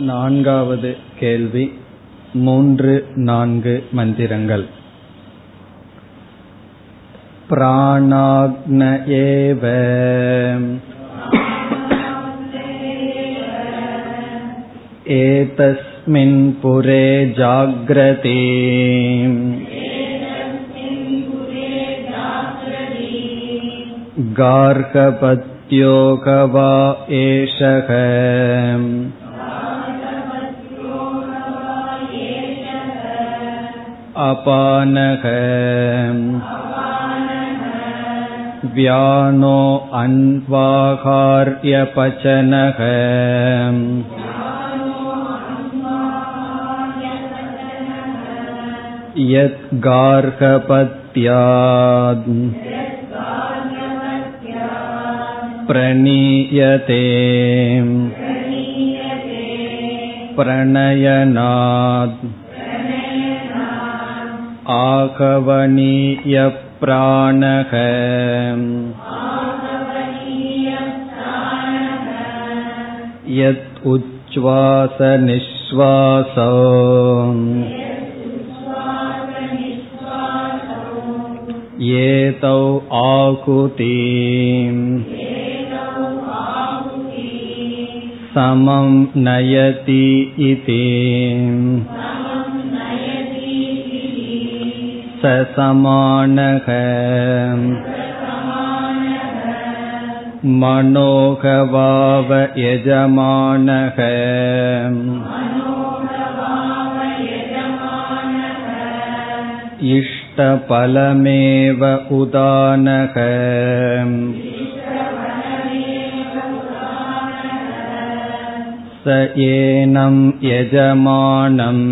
நான்காவது கேள்வி மூன்று நான்கு மந்திரங்கள் प्राणाग्न एव एतस्मिन् पुरे जाग्रति गार्हपत्योगवा एषः अपानः व्यानो अन्वाहार्यपचनः यद्गार्हपत्याद् प्रणीयते प्रणयनाद् आहवनीयप्राणः यत् उच्छ्वासनिःश्वासौ एतौ आहुतिम् समं नयति इति स समानः मनोहवाव यजमानः इष्टफलमेव उदानः स एनं यजमानम्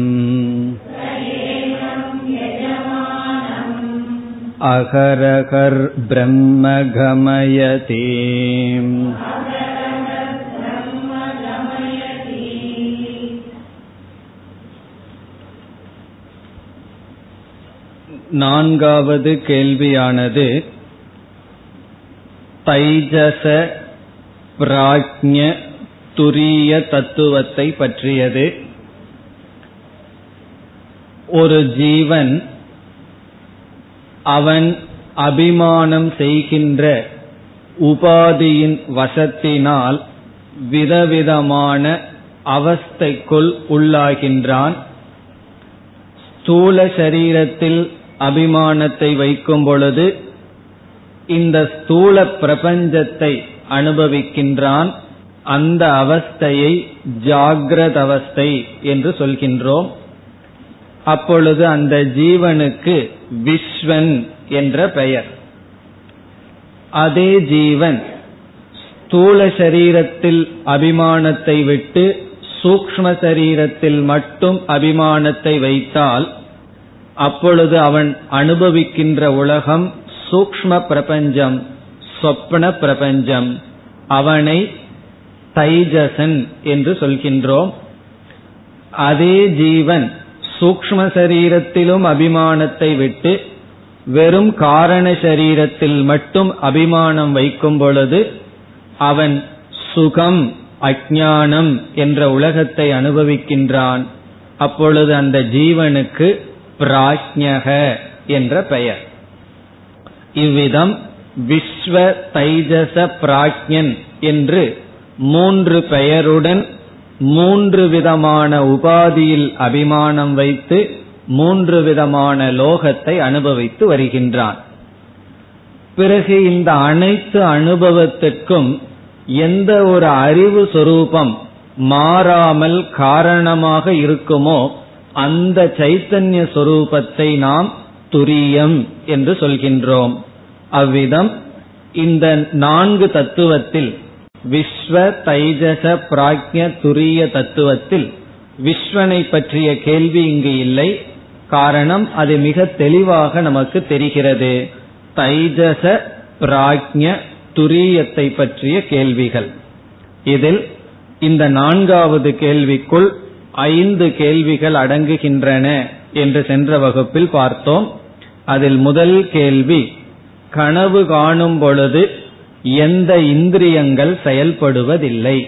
அகரகர் பிரம்ம கமயதே நான்காவது கேள்வியானது தைஜச பிராஜ்ய துரிய தத்துவத்தை பற்றியது. ஒரு ஜீவன் அவன் அபிமானம் செய்கின்ற உபாதியின் வசத்தினால் விதவிதமான அவஸ்தைக்குள் உள்ளாகின்றான். ஸ்தூல சரீரத்தில் அபிமானத்தை வைக்கும் பொழுது இந்த ஸ்தூல பிரபஞ்சத்தை அனுபவிக்கின்றான். அந்த அவஸ்தையை ஜாகிரத அவஸ்தை என்று சொல்கின்றோம். அப்பொழுது அந்த ஜீவனுக்கு விஸ்வன் என்ற பெயர். அதே ஜீவன் ஸ்தூல சரீரத்தில் அபிமானத்தை விட்டு சூக்ம சரீரத்தில் மட்டும் அபிமானத்தை வைத்தால் அப்பொழுது அவன் அனுபவிக்கின்ற உலகம் சூக்ம பிரபஞ்சம் சொப்ன பிரபஞ்சம். அவனை தைஜசன் என்று சொல்கின்றோம். அதே ஜீவன் சூக்ம சரீரத்திலும் அபிமானத்தை விட்டு வெறும் காரண சரீரத்தில் மட்டும் அபிமானம் வைக்கும் பொழுது அவன் சுகம் அஜானம் என்ற உலகத்தை அனுபவிக்கின்றான். அப்பொழுது அந்த ஜீவனுக்கு பிராஜ்யக என்ற பெயர். இவ்விதம் விஸ்வ தைஜச பிராஜ்யன் என்று மூன்று பெயருடன் மூன்று விதமான உபாதியில் அபிமானம் வைத்து மூன்று விதமான லோகத்தை அனுபவித்து வருகின்றான். பிறகு இந்த அனைத்து அனுபவத்திற்கும் எந்த ஒரு அறிவு சொரூபம் மாறாமல் காரணமாக இருக்குமோ அந்த சைத்தன்ய சொரூபத்தை நாம் துரியம் என்று சொல்கின்றோம். அவ்விதம் இந்த நான்கு தத்துவத்தில் விஸ்வ தைஜச பிராக்ய துரிய தத்துவத்தில் விஸ்வனை பற்றிய கேள்வி இங்கு இல்லை. காரணம் அது மிக தெளிவாக நமக்கு தெரிகிறது. தைஜச பிராக்ய துரியத்தை பற்றிய கேள்விகள். இதில் இந்த நான்காவது கேள்விக்குள் ஐந்து கேள்விகள் அடங்குகின்றன என்று சென்ற வகுப்பில் பார்த்தோம். அதில் முதல் கேள்வி கனவு காணும் பொழுது எந்த இந்திரியங்கள் செயல்படுவதில்லை.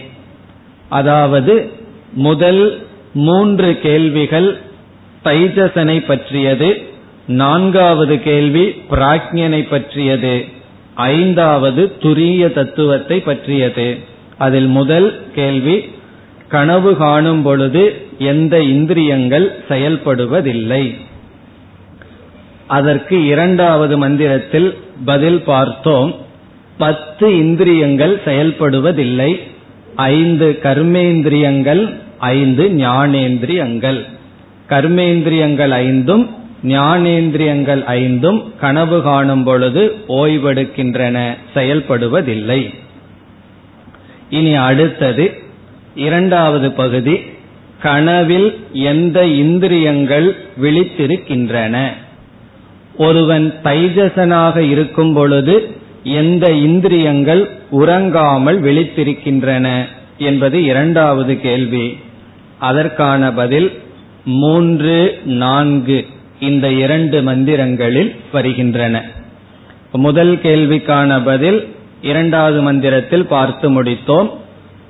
அதாவது முதல் மூன்று கேள்விகள் தைஜசனை பற்றியது நான்காவது கேள்வி பிராக்ஞனை பற்றியது ஐந்தாவது துரிய தத்துவத்தை பற்றியது. அதில் முதல் கேள்வி கனவு காணும் பொழுது எந்த இந்திரியங்கள் செயல்படுவதில்லை. அதற்கு இரண்டாவது மந்திரத்தில் பதில் பார்த்தோம். பத்து இந்திரியங்கள் செயல்படுவதில்லை. ஐந்து கர்மேந்திரியங்கள் ஐந்து ஞானேந்திரியங்கள். கர்மேந்திரியங்கள் ஐந்தும் ஞானேந்திரியங்கள் ஐந்தும் கனவு காணும் பொழுது ஓய்வெடுக்கின்றன செயல்படுவதில்லை. இனி அடுத்தது இரண்டாவது பகுதி கனவில் எந்த இந்திரியங்கள் விழித்திருக்கின்றன. ஒருவன் தைஜசனாக இருக்கும் பொழுது எந்த இந்திரியங்கள் உறங்காமல் விழித்திருக்கின்றன என்பது இரண்டாவது கேள்வி. அதற்கான பதில் மூன்று நான்கு இந்த இரண்டு மந்திரங்களில் வருகின்றன. முதல் கேள்விக்கான பதில் இரண்டாவது மந்திரத்தில் பார்த்து முடித்தோம்.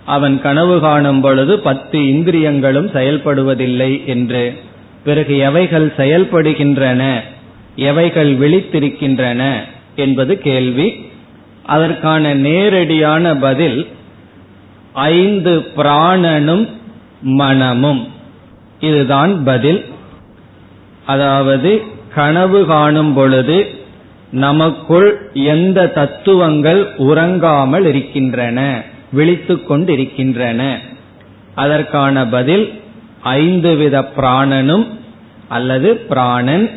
அவன் கனவு காணும் பொழுது பத்து இந்திரியங்களும் செயல்படுவதில்லை என்று. பிறகு எவைகள் செயல்படுகின்றன? எவைகள் விழித்திருக்கின்றன? என்பது கேள்வி. அதற்கான நேரடியான பதில் ஐந்து பிராணனும் மனமும். இதுதான் பதில். அதாவது கனவு காணும் பொழுது நமக்குள் எந்த தத்துவங்கள் உறங்காமல் இருக்கின்றன விழித்துக் கொண்டிருக்கின்றன. அதற்கான பதில் ஐந்து வித பிராணனும் அல்லது பிராணன்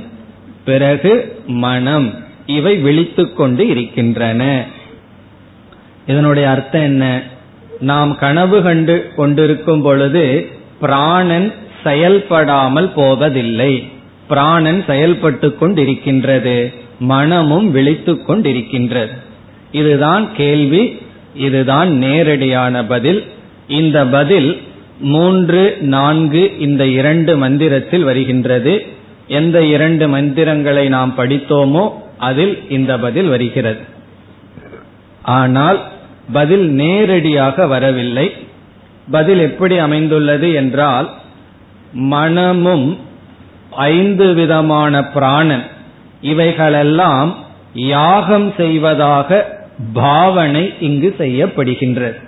பிறகு மனம். இவை விழித்துக் கொண்டு இருக்கின்றன. இதனுடைய அர்த்தம் என்ன? நாம் கனவு கண்டு கொண்டிருக்கும் பொழுது பிராணன் செயல்படாமல் போவதில்லை. பிராணன் செயல்பட்டு கொண்டிருக்கின்றது. மனமும் விழித்து கொண்டிருக்கின்றது. இதுதான் கேள்வி இதுதான் நேரடியான பதில். இந்த பதில் மூன்று நான்கு இந்த இரண்டு மந்திரத்தில் வருகின்றது. எந்த இரண்டு மந்திரங்களை நாம் படித்தோமோ அதில் இந்த பதில் வருகிறது. ஆனால் பதில் நேரடியாக வரவில்லை. பதில் எப்படி அமைந்துள்ளது என்றால் மனமும் ஐந்து விதமான பிராணன் இவைகளெல்லாம் யாகம் செய்வதாக பாவனை இங்கு செய்யப்படுகின்றது.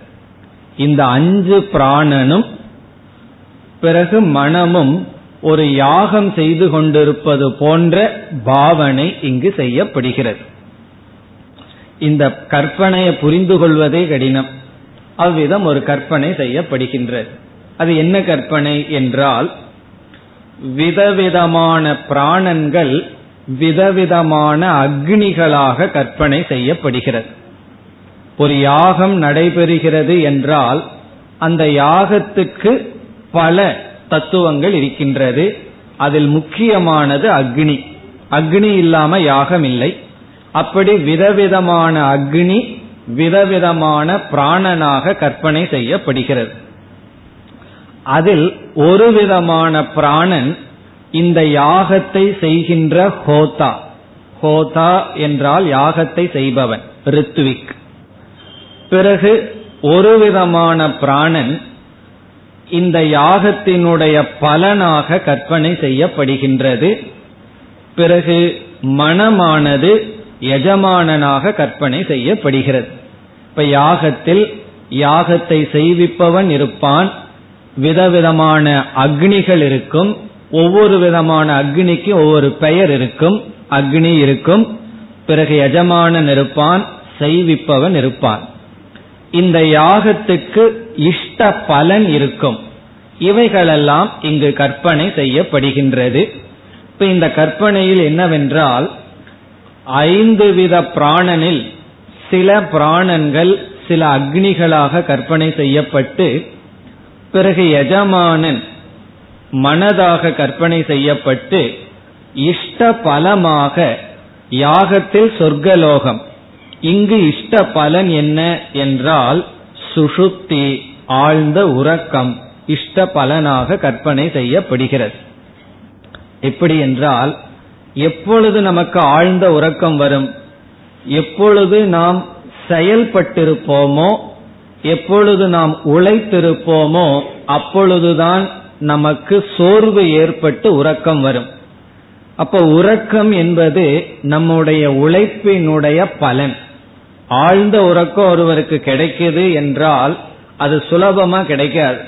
இந்த அஞ்சு பிராணனும் பிறகு மனமும் ஒரு யாகம் செய்து கொண்டிருப்பது போன்ற பாவனை இங்கு செய்யப்படுகிறது. இந்த கற்பனையை புரிந்து கொள்வதே கடினம். அவ்விதம் ஒரு கற்பனை செய்யப்படுகின்றது. அது என்ன கற்பனை என்றால் விதவிதமான பிராணன்கள் விதவிதமான அக்னிகளாக கற்பனை செய்யப்படுகிறது. ஒரு யாகம் நடைபெறுகிறது என்றால் அந்த யாகத்துக்கு பல தத்துவங்கள் இருக்கின்றது. அதில் முக்கியமானது அக்னி. அக்னி இல்லாம யாகம் இல்லை அப்படி விதவிதமான அக்னி விதவிதமான பிராணனாக கற்பனை செய்யப்படுகிறது. அதில் ஒரு விதமான பிராணன் இந்த யாகத்தை செய்கின்ற ஹோதா. ஹோதா என்றால் யாகத்தை செய்பவன் ரித்விக். பிறகு ஒரு விதமான பிராணன் இந்த யாகத்தினுடைய பலனாக கற்பனை செய்யப்படுகின்றது. பிறகு மனமானது எஜமானனாக கற்பனை செய்யப்படுகிறது. இப்ப யாகத்தில் யாகத்தை செய்விப்பவன் இருப்பான். விதவிதமான அக்னிகள் இருக்கும். ஒவ்வொரு விதமான அக்னிக்கு ஒவ்வொரு பெயர் இருக்கும். அக்னி இருக்கும். பிறகு எஜமானன் இருப்பான். செய்விப்பவன் இருப்பான். இந்த யாகத்துக்கு இஷ்ட பலன் இருக்கும். இவைகளெல்லாம் இங்கு கற்பனை செய்யப்படுகின்றது. இப்ப இந்த கற்பனையில் என்னவென்றால் ஐந்து வித பிராணனில் சில பிராணன்கள் சில அக்னிகளாக கற்பனை செய்யப்பட்டு பிறகு எஜமானன் மனதாக கற்பனை செய்யப்பட்டு இஷ்ட பலமாக யாகத்தில் சொர்க்கலோகம். இங்கு இஷ்ட பலன் என்ன என்றால் சுஷுப்தி ஆழ்ந்த உறக்கம் இஷ்ட பலனாக கற்பனை செய்யப்படுகிறது. எப்படி என்றால் எப்பொழுது நமக்கு ஆழ்ந்த உறக்கம் வரும்? எப்பொழுது நாம் செயல்பட்டிருப்போமோ எப்பொழுது நாம் உழைத்திருப்போமோ அப்பொழுதுதான் நமக்கு சோர்வு ஏற்பட்டு உறக்கம் வரும். அப்போ உறக்கம் என்பது நம்முடைய உழைப்பினுடைய பலன். ஆழ்ந்த உறக்கம் ஒருவருக்கு கிடைக்குது என்றால் அது சுலபமா கிடைக்காது.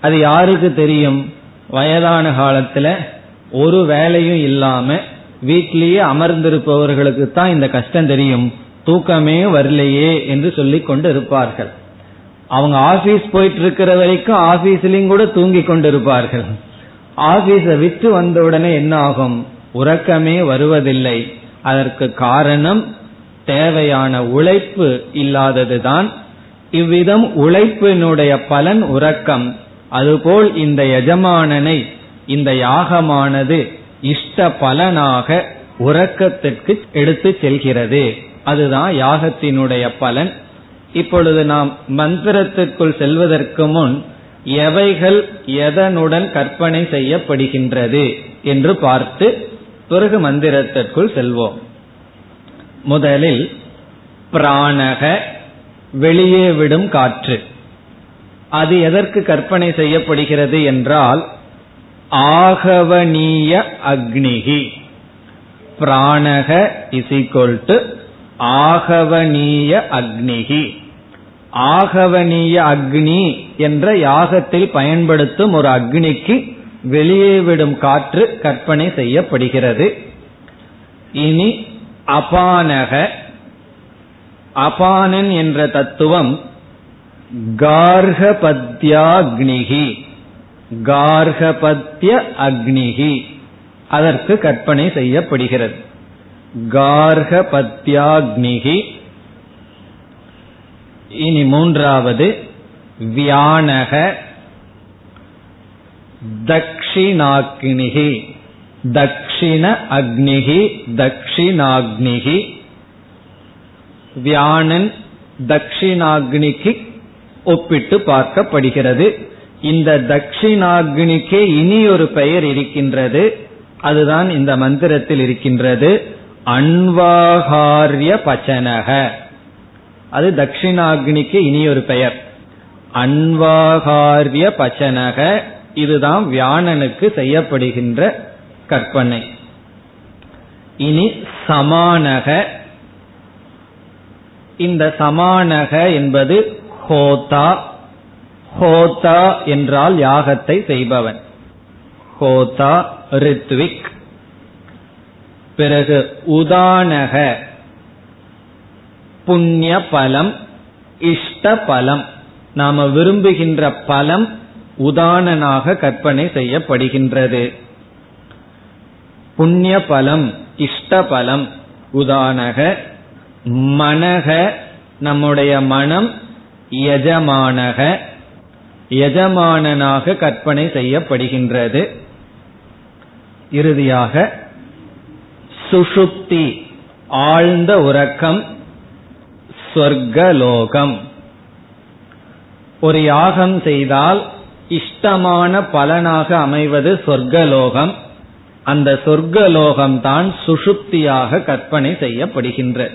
அது யாருக்கு தெரியும்? வயதான காலத்துல ஒரு வேலையும் இல்லாம வீட்டிலேயே அமர்ந்திருப்பவர்களுக்கு தான் இந்த கஷ்டம் தெரியும். தூக்கமே வரலையே என்று சொல்லிக் கொண்டு இருப்பார்கள் அவங்க ஆபீஸ் போயிட்டு இருக்கிற வரைக்கும் ஆபீஸ்லயும் கூட தூங்கி கொண்டு இருப்பார்கள் ஆபீஸ விட்டு வந்த உடனே என்ன ஆகும்? உறக்கமே வருவதில்லை. அதற்கு காரணம் தேவையான உழைப்பு இல்லாததுதான். இவ்விதம் உழைப்பினுடைய பலன் உறக்கம். அதுபோல் இந்த எஜமானனை இந்த யாகமானது இஷ்ட பலனாக உறக்கத்திற்கு எடுத்து செல்கிறது. அதுதான் யாகத்தினுடைய பலன். இப்பொழுது நாம் மந்திரத்திற்குள் செல்வதற்கு முன் எவைகள் எதனுடன் கற்பனை செய்யப்படுகின்றது என்று பார்த்து பிறகு மந்திரத்திற்குள் செல்வோம். முதலில் பிராணக வெளியே விடும் காற்று. அது எதற்கு கற்பனை செய்யப்படுகிறது என்றால் ஆகவனீய அக்னிகி பிராணக இஸ் டு ஆகவனீய அக்னிகி ஆகவனீய அக்னி என்ற யாகத்தில் பயன்படுத்தும் ஒரு அக்னிக்கு வெளியே விடும் காற்று கற்பனை செய்யப்படுகிறது. இனி அபானக. அபானன் என்ற தத்துவம் கார்கபத்யாக்னிகி கார்கபத்ய அக்னிகி அதற்கு கற்பனை செய்யப்படுகிறது. கார்கபத்யாக்னிகி இனி மூன்றாவது வியானக. தக்ஷிணாக்னிகி தக்ஷிண அக்னிகி தக்ஷிணாக்னிகி வியானன் தக்ஷிணாக்னிக்கு ஒப்பிட்டு பார்க்கப்படுகிறது. இந்த தக்ஷிணாக்னிக்கே இனி ஒரு பெயர் இருக்கின்றது. அதுதான் இந்த மந்திரத்தில் இருக்கின்றது. அன்வாகாரிய பச்சனக அது தட்சிணாக்னிக்கு இனி ஒரு பெயர். அன்வாகாரிய பச்சனக இதுதான் வியாணனுக்கு செய்யப்படுகின்ற கற்பனை. இனி சமானக இந்த சமானக என்பது ஹோதா ஹோதா என்றால் யாகத்தை செய்பவன். ஹோதா ரித்விக். பிறகு உதானக. புண்ணிய பலம் இஷ்ட பலம். நாம விரும்புகின்ற பலம் உதானனாக கற்பனை செய்யப்படுகின்றது. புண்ணிய பலம் இஷ்ட பலம் உதானக. மனக நம்முடைய மனம் எஜமானக எஜமானனாக கற்பனை செய்யப்படுகின்றது. இறுதியாக சுஷுப்தி ஆழ்ந்த உறக்கம் சொர்க்கலோகம். ஒரு யாகம் செய்தால் இஷ்டமான பலனாக அமைவது சொர்க்கலோகம். அந்த சொர்க்கலோகம் தான் சுஷுப்தியாக கற்பனை செய்யப்படுகின்ற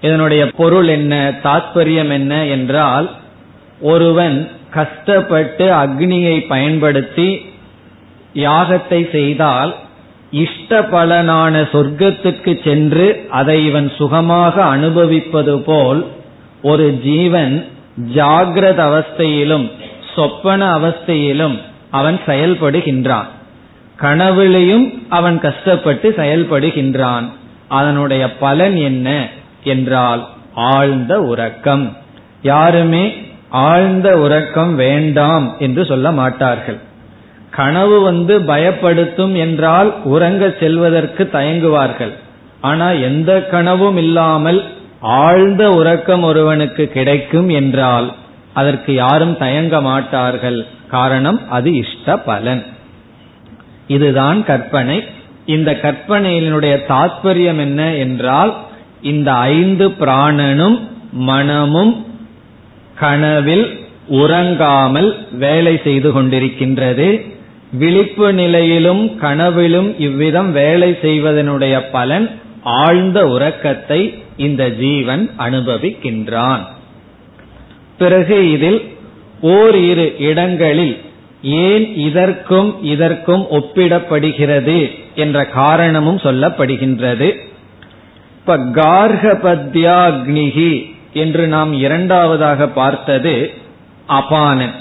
இதனுடைய பொருள் என்ன தாத்பரியம் என்ன என்றால் ஒருவன் கஷ்டப்பட்டு அக்னியை பயன்படுத்தி யாகத்தை செய்தால் இஷ்ட பலனான சொர்க்கத்துக்கு சென்று அதை இவன் சுகமாக அனுபவிப்பது போல் ஒரு ஜீவன் ஜாகிரத அவஸ்தையிலும் சொப்பன அவஸ்தையிலும் அவன் செயல்படுகின்றான். கனவுலையும் அவன் கஷ்டப்பட்டு செயல்படுகின்றான். அதனுடைய பலன் என்ன? என்றால் ஆழ்ந்த உறக்கம். யாருமே ஆழ்ந்த உறக்கம் வேண்டாம் என்று சொல்ல மாட்டார்கள். கனவு வந்து பயப்படுத்தும் என்றால் உறங்க செல்வதற்கு தயங்குவார்கள். ஆனா எந்த கனவும் இல்லாமல் ஆழ்ந்த உறக்கம் ஒருவனுக்கு கிடைக்கும் என்றால் அதற்கு யாரும் தயங்க மாட்டார்கள். காரணம் அது இஷ்ட பலன். இதுதான் கற்பனை. இந்த கற்பனையினுடைய தாற்பயம் என்ன என்றால் இந்த ஐந்து பிராணனும் மனமும் கனவில் உறங்காமல் வேலை செய்து கொண்டிருக்கின்றது. விழிப்பு நிலையிலும் கனவிலும் இவ்விதம் வேலை செய்வதனுடைய பலன் ஆழ்ந்த உறக்கத்தை இந்த ஜீவன் அனுபவிக்கின்றான். பிறகு இதில் ஓரிரு இடங்களில் ஏன் இதற்கும் இதற்கும் ஒப்பிடப்படுகிறது என்ற காரணமும் சொல்லப்படுகின்றது. இப்ப கார்கபத்யாக்னிகி என்று நாம் இரண்டாவதாக பார்த்தது அபானன்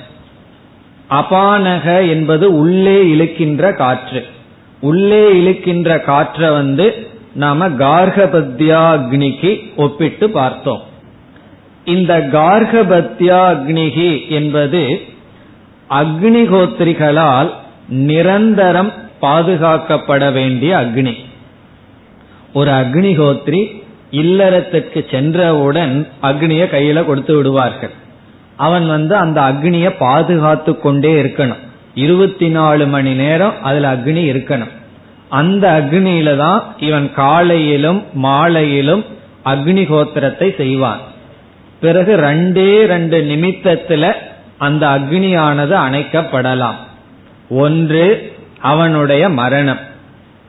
அபானக என்பது உள்ளே இழுக்கின்ற காற்று. உள்ளே இழுக்கின்ற காற்றை வந்து நாம கார்கபத்யாக்னிக்கு ஒப்பிட்டு பார்த்தோம். இந்த கார்கபத்யாக்னிகி என்பது அக்னிகோத்திரிகளால் நிரந்தரம் பாதுகாக்கப்பட வேண்டிய அக்னி. ஒரு அக்னிகோத்ரி இல்லறத்துக்கு சென்றவுடன் அக்னிய கையில கொடுத்து விடுவார்கள். அவன் வந்து அந்த அக்னிய பாதுகாத்து கொண்டே இருக்கணும். இருபத்தி நாலு மணி நேரம் அதுல அக்னி இருக்கணும். அந்த அக்னியில தான் இவன் காலையிலும் மாலையிலும் அக்னிகோத்திரத்தை செய்வான். பிறகு ரெண்டே ரெண்டு நிமித்தத்துல அந்த அக்னியானது அணைக்கப்படலாம். ஒன்று அவனுடைய மரணம்.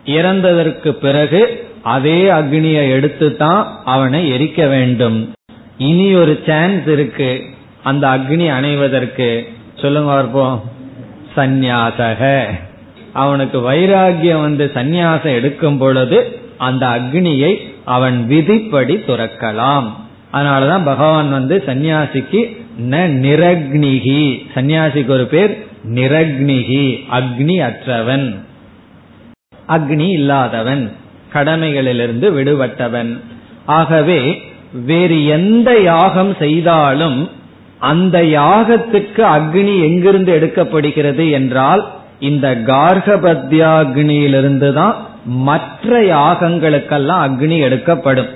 இறந்ததற்கு பிறகு அதே அக்னியை எடுத்து தான் அவனை எரிக்க வேண்டும். இனி ஒரு சான்ஸ் இருக்கு. அந்த அக்னி அணைவதற்கு. சொல்லுங்க பார்ப்போம். சந்நியாசக. அவனுக்கு வைராகியம் வந்து சந்நியாசம் எடுக்கும் பொழுது அந்த அக்னியை அவன் விதிப்படி துறக்கலாம். அதனாலதான் பகவான் வந்து சந்நியாசிக்கு ந நிரக்னிகி. சந்நியாசிக்கு ஒரு பேர் நிரக்னிகி. அக்னி அற்றவன். அக்னி இல்லாதவன். கடமைகளிலிருந்து விடுபட்டவன். ஆகவே வேறு எந்த யாகம் செய்தாலும் அந்த யாகத்துக்கு அக்னி எங்கிருந்து எடுக்கப்படுகிறது என்றால் இந்த கார்கபத்யாக்னியிலிருந்து தான் மற்ற யாகங்களுக்கெல்லாம் அக்னி எடுக்கப்படும்.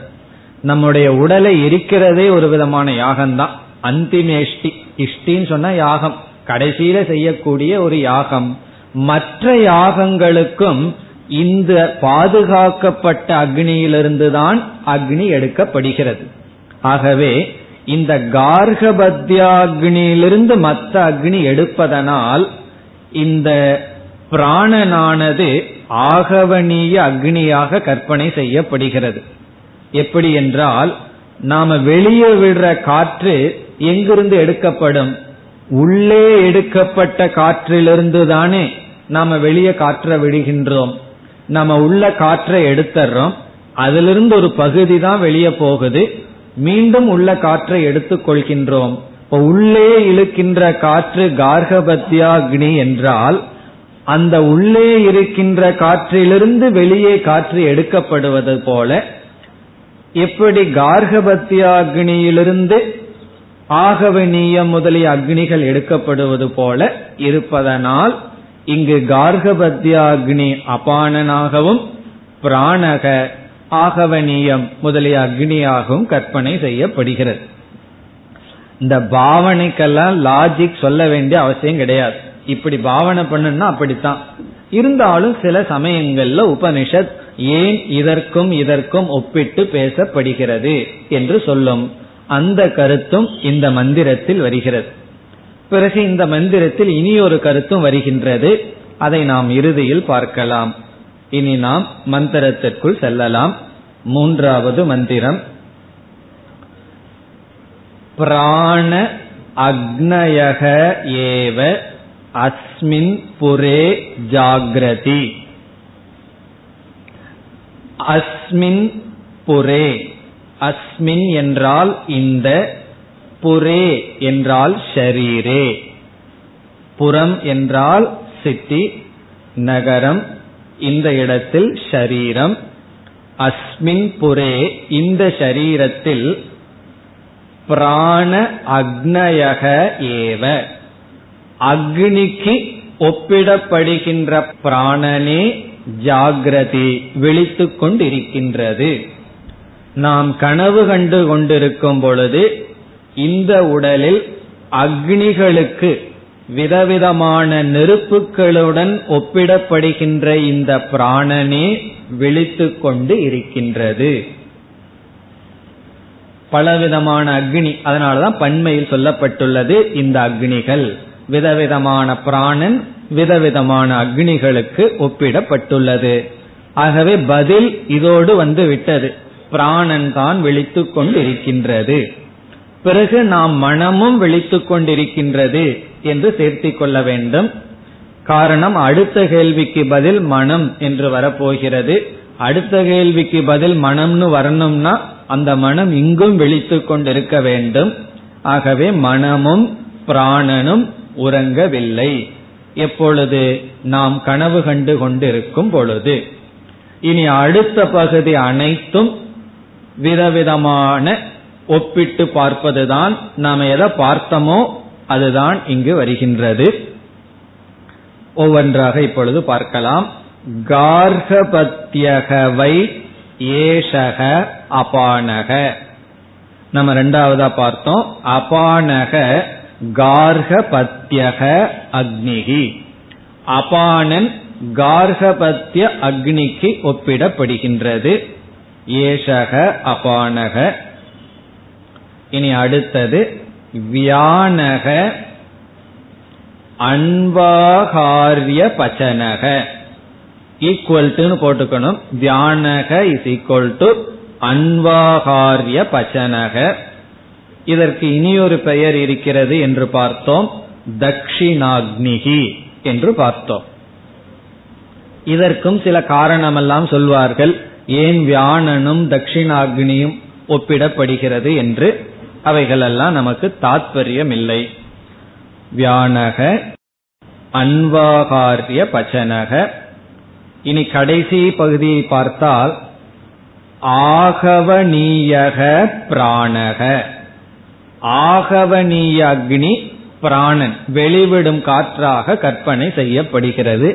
நம்முடைய உடலை எரிக்கிறதே ஒரு விதமான யாகம்தான். அந்திமேஷ்டி இஷ்டின்னு சொன்னா யாகம். கடைசியில செய்யக்கூடிய ஒரு யாகம். மற்ற யாகங்களுக்கும் இந்த பாதுகாக்கப்பட்ட அக்னியிலிருந்து தான் அக்னி எடுக்கப்படுகிறது. ஆகவே இந்த கார்கபத்யாக்னியிலிருந்து மற்ற அக்னி எடுப்பதனால் இந்த பிராணனானது ஆகவனீய அக்னியாக கற்பனை செய்யப்படுகிறது. எப்படி என்றால் நாம வெளியே விடுற காற்று எங்கிருந்து எடுக்கப்படும்? உள்ளே எடுக்கப்பட்ட காற்றிலிருந்து தானே நாம வெளியே காற்றை விடுகின்றோம். நம்ம உள்ள காற்றை எடுத்துறோம் அதிலிருந்து ஒரு பகுதி தான் வெளியே போகுது. மீண்டும் உள்ள காற்றை எடுத்துக் கொள்கின்றோம். இப்ப உள்ளே இழுக்கின்ற காற்று கார்கபத்யாக்னி என்றால் அந்த உள்ளே இருக்கின்ற காற்றிலிருந்து வெளியே காற்று எடுக்கப்படுவது போல எப்படி கார்கபத்தியாகினியிலிருந்து ஆகவனீயம் முதலிய அக்னிகள் எடுக்கப்படுவது போல இருப்பதனால் இங்கு கார்கபத்யாக்னி அபானனாகவும் பிராணக ஆகவனியம் முதலிய அக்னியாகவும் கற்பனை செய்யப்படுகிறது. இந்த பாவனைக்கெல்லாம் லாஜிக் சொல்ல வேண்டிய அவசியம் கிடையாது. இப்படி பாவனை பண்ணுன்னா அப்படித்தான். இருந்தாலும் சில சமயங்கள்ல உபனிஷத் ஏன் இதற்கும் இதற்கும் ஒப்பிட்டு பேசப்படுகிறது என்று சொல்லும். அந்த கருத்தும் இந்த மந்திரத்தில் வருகிறது. பிறகு இந்த மந்திரத்தில் இனி ஒரு கருத்தும் வருகின்றது. அதை நாம் இறுதியில் பார்க்கலாம். இனி நாம் மந்திரத்திற்குள் செல்லலாம். மூன்றாவது மந்திரம். பிராண அக்னயக ஏவ அஸ்மின் புரே ஜாகிரதி. அஸ்மின் புரே. அஸ்மின் என்றால் இந்த புரே என்றால் ஷரீரே. புறம் என்றால் சிட்டி நகரம் இந்த இடத்தில் ஷரீரம். அஸ்மின் புரே இந்த ஷரீரத்தில் பிராண அக்னயக ஏவ. அக்னிக்கு ஒப்பிடப்படுகின்ற பிராணனே ஜாகிரதி விழித்துக் கொண்டிருக்கின்றது. நாம் கனவு கண்டு கொண்டிருக்கும் பொழுது இந்த உடலில் அக்னிகளுக்கு விதவிதமான நெருப்புகளுடன் ஒப்பிடப்படுகின்ற இந்த பிராணனே விழித்துக் கொண்டு இருக்கின்றது. பலவிதமான அக்னி அதனாலதான் பண்மையில் சொல்லப்பட்டுள்ளது இந்த அக்னிகள். விதவிதமான பிராணன் விதவிதமான அக்னிகளுக்கு ஒப்பிடப்பட்டுள்ளது. ஆகவே பதில் இதோடு வந்து விட்டது. பிராணன் தான் விழித்துக் கொண்டிருக்கின்றது பிறகு நாம் மனமும் விழித்துக் கொண்டிருக்கின்றது என்று சேர்த்திக் கொள்ள வேண்டும். காரணம் அடுத்த கேள்விக்கு பதில் மனம் என்று வரப்போகிறது. அடுத்த கேள்விக்கு பதில் மனம்னு வரணும்னா அந்த மனம் இங்கும் விழித்து கொண்டிருக்க வேண்டும். ஆகவே மனமும் பிராணனும் உறங்கவில்லை. எப்பொழுது? நாம் கனவு கண்டு கொண்டிருக்கும் பொழுது. இனி அடுத்த பகுதி அனைத்தும் விதவிதமான ஒப்பிட்டு பார்ப்பதுதான் நாம் எதை பார்த்தோமோ அதுதான் இங்கு வருகின்றது. ஒவ்வொன்றாக இப்பொழுது பார்க்கலாம். கார்கபத்தியகவை ஏஷக அபானக. நம்ம ரெண்டாவதா பார்த்தோம். அபானக கார்கபத்தியக அக்னிகி. அபானன் கார்கபத்திய அக்னிக்கு ஒப்பிடப்படுகின்றது. ஏஷக அபானக இனி அடுத்தது வியானக அன்வாகாரிய பச்சனக ஈக்குவல் டுன்னு போட்டுக்கணும். தியானக இஸ் ஈக்குவல் டு அன்வாகாரிய பச்சனக இதற்கு இனியொரு பெயர் இருக்கிறது என்று பார்த்தோம். தக்ஷிணாக்னிகி என்று பார்த்தோம். இதற்கும் சில காரணமெல்லாம் சொல்வார்கள். ஏன் வியானனும் தட்சிணாக்னியும் ஒப்பிடப்படுகிறது என்று? அவைகளெல்லாம் நமக்கு தாத்பரியம் இல்லை வியானக அன்வாகாரிய பச்சனக. இனி கடைசி பகுதியை பார்த்தால் ஆகவனீயக பிராணக. ஆகவனீய அக்னி பிராணன் வெளிவிடும் காற்றாக கற்பனை செய்யப்படுகிறது.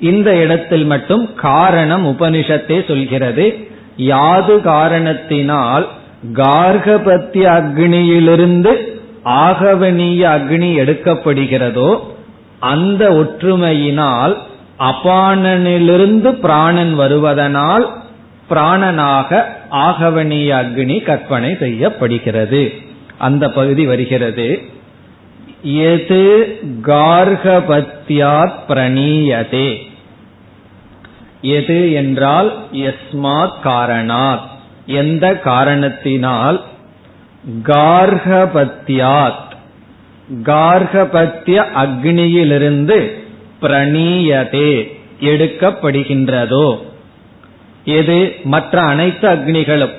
இந்த இடத்தில் மட்டும் காரணம் உபனிஷத்தை சொல்கிறது. யாது காரணத்தினால் கார்கபத்திய அக்னியிலிருந்து ஆகவனீய அக்னி எடுக்கப்படுகிறதோ அந்த ஒற்றுமையினால் அபானனிலிருந்து பிராணன் வருவதனால் பிராணனாக ஆகவனீய அக்னி கற்பனை செய்யப்படுகிறது. அந்த பகுதி வருகிறது. எது கார்கபத்தியாத் பிரணீயதே? எது என்றால் எஸ்மாத் காரணாத். எந்த காரணத்தினால்? கார்கபத்தியாத் கார்கபத்திய அக்னியிலிருந்து பிரணீயதே எடுக்கப்படுகின்றதோ? எது? மற்ற அனைத்து அக்னிகளும்.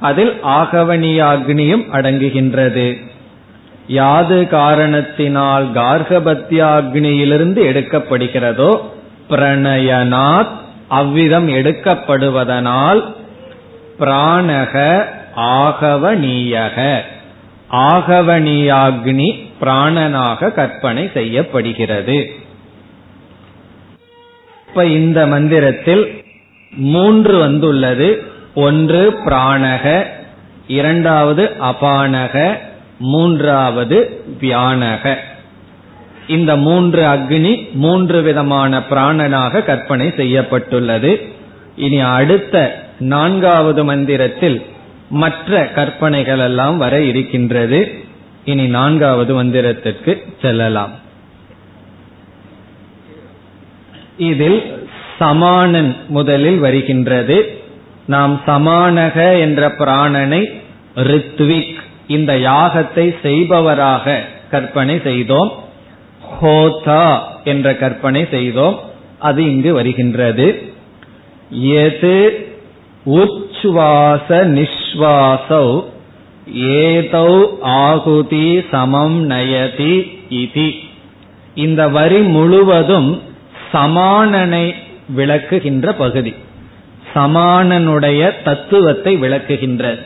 அதில் ஆகவனிய அக்னியும் அடங்குகின்றது. யாது காரணத்தினால் கார்கபத்தியாக்னியிலிருந்து எடுக்கப்படுகிறதோ? பிரணயனாத் அவ்விதம் எடுக்கப்படுவதனால் பிராணக ஆகவனீயக ஆகவனீயாக்னி பிராணனாக கற்பனை செய்யப்படுகிறது. இப்ப இந்த மந்திரத்தில் மூன்று வந்துள்ளது. ஒன்று பிராணக இரண்டாவது அபானக மூன்றாவது வியானக. இந்த மூன்று அக்னி மூன்று விதமான பிராணனாக கற்பனை செய்யப்பட்டுள்ளது. இனி அடுத்த நான்காவது மந்திரத்தில் மற்ற கற்பனைகள் எல்லாம் வர இருக்கின்றது. இனி நான்காவது மந்திரத்திற்கு செல்லலாம். இதில் சமானன் முதலில் வருகின்றது. நாம் சமானக என்ற பிராணனை ரித்விக் இந்த யாகத்தை செய்பவராக கற்பனை செய்தோம். ஹோதா என்ற கற்பனை செய்தோம். அது இங்கு வருகின்றது. எது உச்சுவாச நிஸ்வாசௌ ஏதௌ ஆகுதி சமம் நயதி இதி. இந்த வரி முழுவதும் சமானனை விளக்குகின்ற பகுதி. சமானனுடைய தத்துவத்தை விளக்குகின்றது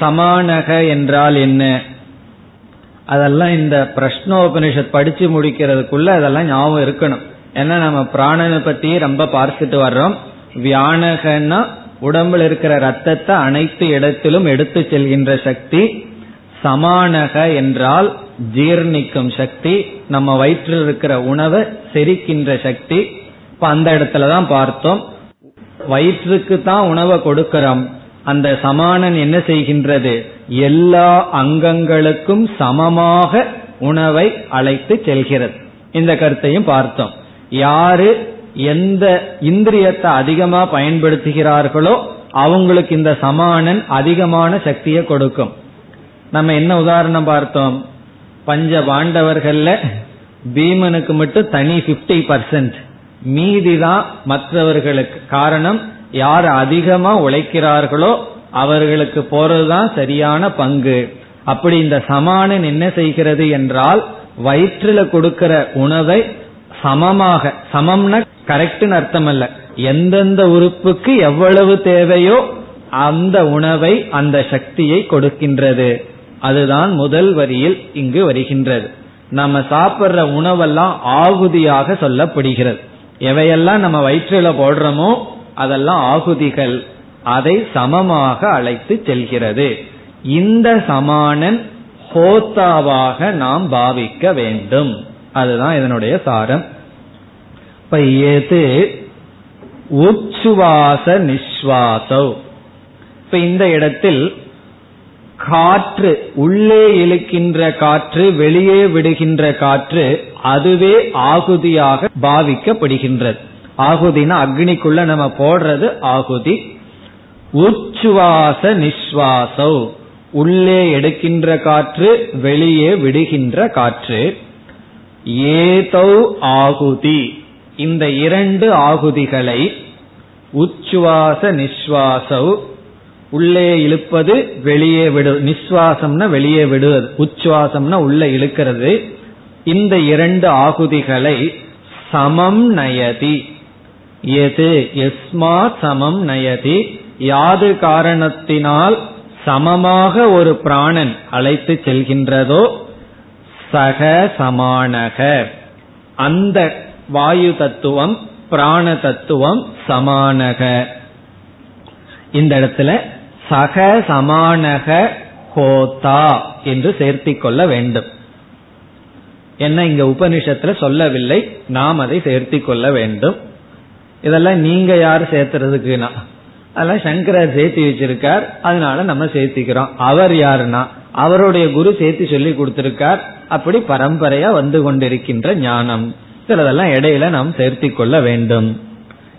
சமானக என்றால் என்ன? அதெல்லாம் இந்த பிரஷ்னோபனிஷத் படிச்சு முடிக்கிறதுக்குள்ள அதெல்லாம் ஞாபகம் இருக்கணும். ஏன்னா நம்ம பிராணனை பத்தி ரொம்ப பார்த்துட்டு வர்றோம். வியானகன்னா உடம்புல இருக்கிற ரத்தத்தை அனைத்து இடத்திலும் எடுத்து செல்கின்ற சக்தி சமானக என்றால் ஜீர்ணிக்கும் சக்தி நம்ம வயிற்றில் இருக்கிற உணவை செரிக்கின்ற சக்தி. இப்ப அந்த இடத்துல தான் பார்த்தோம். வயிற்றுக்கு தான் உணவை கொடுக்கிறோம். அந்த சமானன் என்ன செய்கின்றது? எல்லா அங்கங்களுக்கும் சமமாக உணவை அழைத்து செல்கிறது. இந்த கருத்தையும் பார்த்தோம். யாரு எந்த இந்திரியத்தை அதிகமா பயன்படுத்துகிறார்களோ அவங்களுக்கு இந்த சமானன் அதிகமான சக்தியை கொடுக்கும். நம்ம என்ன உதாரணம் பார்த்தோம்? பஞ்ச பாண்டவர்கள்ல பீமனுக்கு மட்டும் தனி பிப்டி பர்சன்ட் மீதிதான் மற்றவர்களுக்கு. காரணம் யார் அதிகமா உழைக்கிறார்களோ அவர்களுக்கு போறதுதான் சரியான பங்கு. அப்படி இந்த சமானன் என்ன செய்கிறது என்றால் வயிற்றுல கொடுக்கிற உணவை சமமாக சமம்னா கரெக்ட்னு அர்த்தம் அல்ல எந்தெந்த உறுப்புக்கு எவ்வளவு தேவையோ அந்த உணவை அந்த சக்தியை கொடுக்கின்றது. அதுதான் முதல் வரியில் இங்கு வருகின்றது. நம்ம சாப்பிட்ற உணவெல்லாம் ஆகுதியாக சொல்லப்படுகிறது. எவையெல்லாம் நம்ம வயிற்றுல போடுறோமோ அதெல்லாம் ஆகுதிகள். அதை சமமாக அழைத்து செல்கிறது. இந்த சமானன் ஹோத்தாவாக நாம் பாவிக்க வேண்டும். அதுதான் இதனுடைய சாரம். இப்ப எது உச்சுவாச நிஸ்வாசோ இப்ப இந்த இடத்தில் காற்று உள்ளே இழுக்கின்ற காற்று வெளியே விடுகின்ற காற்று அதுவே ஆகுதியாக பாவிக்கப்படுகின்றது. ஆகுதினா அக்னிக்குள்ள நம்ம போடுறது ஆகுதி. உச்சுவாச நிஸ்வாசோ உள்ளே எடுக்கின்ற காற்று வெளியே விடுகின்ற காற்று. ஏதௌ ஆகுதி. இந்த இரண்டு ஆகுதிகளை உச்சுவாச நிஸ்வாசௌ. உள்ளே இழுப்பது வெளியே விடு நிஸ்வாசம்னா வெளியே விடுவது உச்சுவாசம்னா உள்ள இழுக்கிறது. இந்த இரண்டு ஆகுதிகளை சமம் நயதி. எது? எஸ்மா சமம் நயதி. யாது காரணத்தினால் சமமாக ஒரு பிராணன் அழைத்து செல்கின்றதோ சக சமானக. அந்த வாயு தத்துவம் பிராண தத்துவம் சமானக. இந்த இடத்துல சக சமானக ஹோதா என்று சேர்த்திக் கொள்ள வேண்டும். என்ன இங்க உபனிஷத்துல சொல்லவில்லை நாம் அதை சேர்த்திக்கொள்ள வேண்டும். இதெல்லாம் நீங்க யார் சேர்த்துறதுக்குனா அதெல்லாம் சங்கரர் சேர்த்தி வச்சிருக்கார் அதனால நம்ம சேர்த்திக்கிறோம். அவர் யாருன்னா அவருடைய குரு சேர்த்து சொல்லி கொடுத்திருக்கார். அப்படி பரம்பரையா வந்து கொண்டிருக்கின்ற ஞானம். சிலதெல்லாம் இடையில நாம் சேர்த்தி கொள்ள வேண்டும்.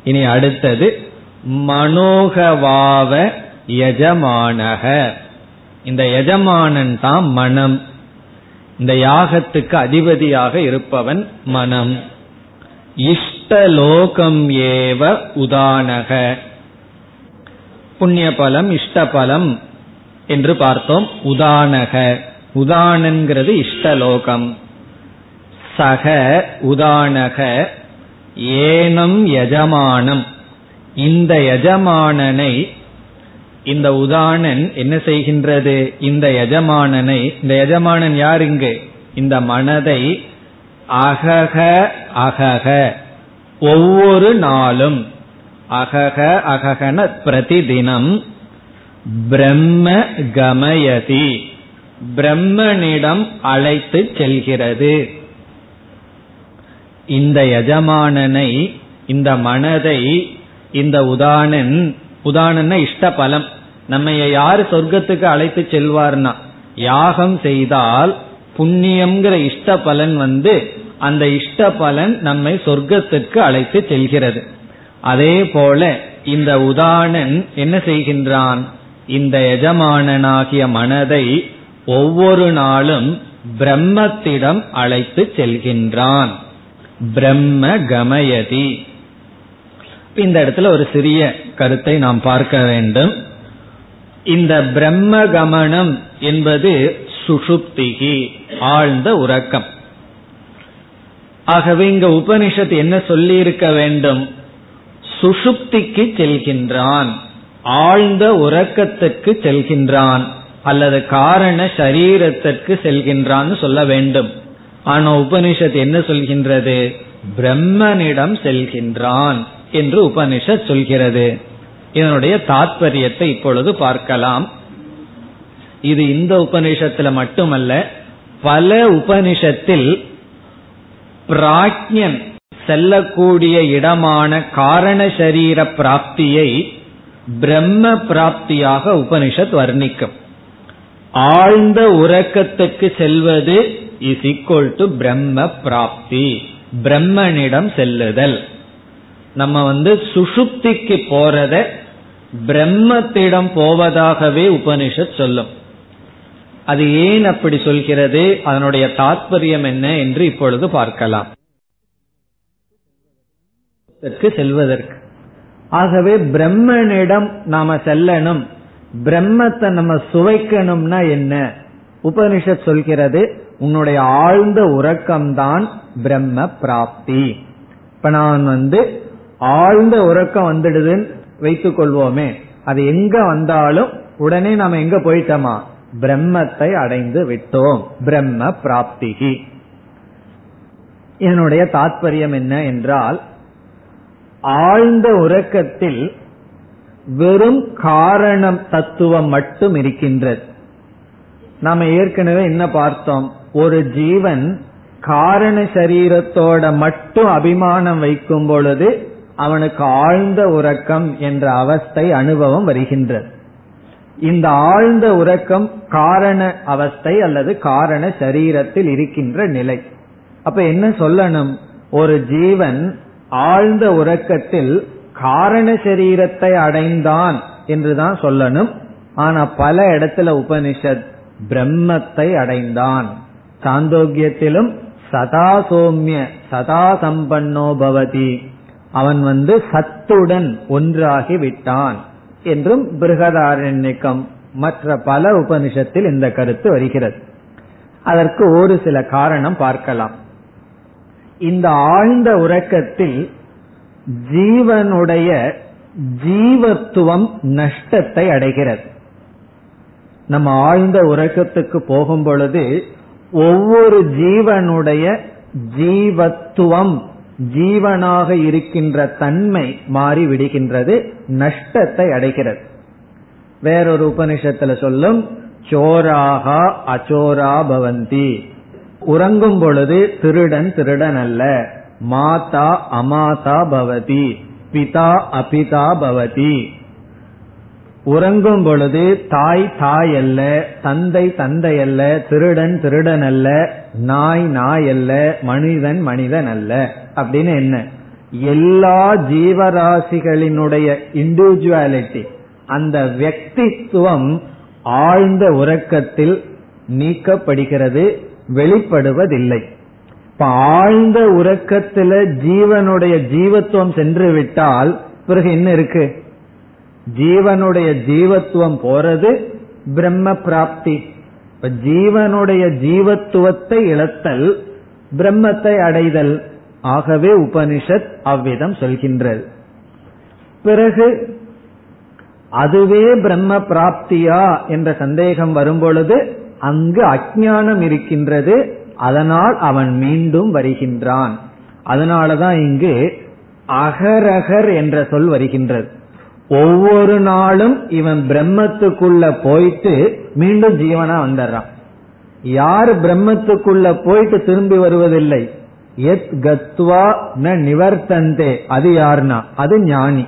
இனி அடுத்தது மனோகவாவ யஜமானக. இந்த எஜமானன் தான் மனம். இந்த யாகத்துக்கு அதிபதியாக இருப்பவன் மனம். இஷ்டலோகம் ஏவ உதானக. புண்ணிய பலம் இஷ்டபலம் என்று பார்த்தோம் உதானக. உதானங்கிறது இஷ்டலோகம். சக உதானக ஏனம் யஜமானம். இந்த எஜமானனை இந்த உதானன் என்ன செய்கின்றது? இந்த எஜமானனை இந்த எஜமானன் யார் இங்கு? இந்த மனதை அகக அகக. ஒவ்வொரு நாளும் அகக அககன பிரதிதினம். பிரம்ம கமயதி. பிரம்மனிடம் அழைத்து செல்கிறது. இந்த எஜமானனை இந்த மனதை இந்த உதானன் உதாரண இஷ்ட பலம். நம்ம யாரு சொர்க்கத்துக்கு அழைத்து செல்வார்னா யாகம் செய்தால் புண்ணியம்ங்கிற இஷ்ட பலன் வந்து அந்த இஷ்ட பலன் நம்மை சொர்க்கத்திற்கு அழைத்து செல்கிறது. அதே போல இந்த உதானன் என்ன செய்கின்றான்? இந்த எஜமானனாகிய மனதை ஒவ்வொரு நாளும் பிரம்மத்திடம் அழைத்து செல்கின்றான். பிரம்ம கமயதி. இந்த இடத்துல ஒரு சிறிய கருத்தை நாம் பார்க்க வேண்டும். இந்த பிரம்ம கமனம் என்பது சுஷுப்திகி ஆழ்ந்த உறக்கம். ஆகவே இங்க உபனிஷத் என்ன சொல்லி இருக்க வேண்டும்? சுஷுப்திக்கு செல்கின்றான் ஆழ்ந்த உறக்கத்துக்கு செல்கின்றான். அல்லது காரண சரீரத்திற்கு செல்கின்றான்னு சொல்ல வேண்டும். ஆனா உபனிஷத் என்ன சொல்கின்றது? பிரம்மனிடம் செல்கின்றான் என்று உபனிஷத் சொல்கிறது. இதனுடைய தாத்பரியத்தை இப்பொழுது பார்க்கலாம். இது இந்த உபனிஷத்துல மட்டுமல்ல பல உபனிஷத்தில் பிராக்ஞன் செல்லக்கூடிய இடமான காரண சரீர பிராப்தியை பிரம்ம பிராப்தியாக உபனிஷத் வர்ணிக்கும். ஆழ்ந்த உறக்கத்துக்கு செல்வது இஸ் ஈக்குவல் டு பிரம்ம பிராப்தி. பிரம்மனிடம் செல்லுதல். நம்ம வந்து சுஷுப்திக்கு போறத பிரம்மத்திடம் போவதாகவே உபனிஷத் சொல்லும். அது ஏன் அப்படி சொல்கிறது? அதனுடைய தாற்பயம் என்ன என்று இப்பொழுது பார்க்கலாம். செல்வதற்கு. ஆகவே பிரம்மனிடம் நாம செல்லணும். பிரம்மத்தை நம்ம சுவைக்கணும்னா என்ன? உபனிஷத் சொல்கிறது உன்னுடைய ஆழ்ந்த உறக்கம்தான் பிரம்ம பிராப்தி. இப்ப நான் வந்து ஆழ்ந்த உறக்கம் வந்துடுதுன்னு வைத்துக் கொள்வோமே. அது எங்க வந்தாலும் உடனே நாம எங்க போயிட்டோமா? பிரம்மத்தை அடைந்து விட்டோம். பிரம்ம பிராப்திகி. என்னுடைய தாத்பரியம் என்ன என்றால் ஆழ்ந்த உறக்கத்தில் வெறும் காரணம் தத்துவம் மட்டும் இருக்கின்றது. நாம ஏற்கனவே என்ன பார்த்தோம்? ஒரு ஜீவன் காரண சரீரத்தோட மட்டும் அபிமானம் வைக்கும் பொழுது அவனுக்கு ஆழ்ந்த உறக்கம் என்ற அவஸ்தை அனுபவம் வருகின்றது. இந்த ஆழ்ந்த உறக்கம் காரண அவஸ்தை அல்லது காரண சரீரத்தில் இருக்கின்ற நிலை. அப்ப என்ன சொல்லணும்? ஒரு ஜீவன் ஆழ்ந்த உறக்கத்தில் காரண சரீரத்தை அடைந்தான் என்றுதான் சொல்லணும். ஆனா பல இடத்துல உபனிஷத் பிரம்மத்தை அடைந்தான். சாந்தோக்கியத்திலும் சதா சோமிய சதா சம்பன்னோ பவதி. அவன் வந்து சத்துடன் ஒன்றாகி விட்டான் என்றும் பிருகதாரண்யக்கம் மற்ற பல உபனிஷத்தில் இந்த கருத்து வருகிறது. அதற்கு ஒரு சில காரணம் பார்க்கலாம். இந்த ஆழ்ந்த உறக்கத்தில் ஜீவனுடைய ஜீவத்துவம் நஷ்டத்தை அடைகிறது. நம்ம ஆழ்ந்த உறக்கத்துக்கு போகும் பொழுது ஒவ்வொரு ஜீவனுடைய ஜீவத்துவம் ஜீவனாக இருக்கின்ற தன்மை மாறி விடுகின்றது நஷ்டத்தை அடைகிறது. வேறொரு உபனிஷத்துல சொல்லும் சோராகா அச்சோரா பவந்தி. உறங்கும் பொழுது திருடன் திருடன் அல்ல. மாதா அமாதா பவதி பிதா அபிதா பவதி. உறங்கும் பொழுது தாய் தாய் அல்ல தந்தை தந்தை அல்ல திருடன் திருடன் அல்ல நாய் நாய் அல்ல மனிதன் மனிதன் அல்ல. அப்படின்னு என்ன? எல்லா ஜீவராசிகளினுடைய இண்டிவிஜுவாலிட்டி அந்த வியக்தித்துவம் ஆழ்ந்த உறக்கத்தில் நீக்கப்படுகிறது வெளிப்படுவதில்லை. இப்ப ஆழ்ந்த உறக்கத்துல ஜீவனுடைய ஜீவத்துவம் சென்று விட்டால் பிறகு என்ன இருக்கு? ஜீவனுடைய ஜீவத்துவம் போறது பிரம்ம பிராப்தி. இப்ப ஜீவனுடைய ஜீவத்துவத்தை இழத்தல் பிரம்மத்தை அடைதல். ஆகவே உபனிஷத் அவ்விதம் சொல்கின்றது. பிறகு அதுவே பிரம்ம பிராப்தியா என்ற சந்தேகம் வரும்பொழுது அங்கு அஜானம் இருக்கின்றது. அதனால் அவன் மீண்டும் வருகின்றான். அதனாலதான் இங்கு அகரகர் என்ற சொல் வருகின்றது. ஒவ்வொரு நாளும் இவன் பிரம்மத்துக்குள்ள போயிட்டு மீண்டும் ஜீவனா வந்துடுறான். யார் பிரம்மத்துக்குள்ள போயிட்டு திரும்பி வருவதில்லை? எத் கத்வா ந நிவர்த்தந்தே. அது யாருனா? அது ஞானி.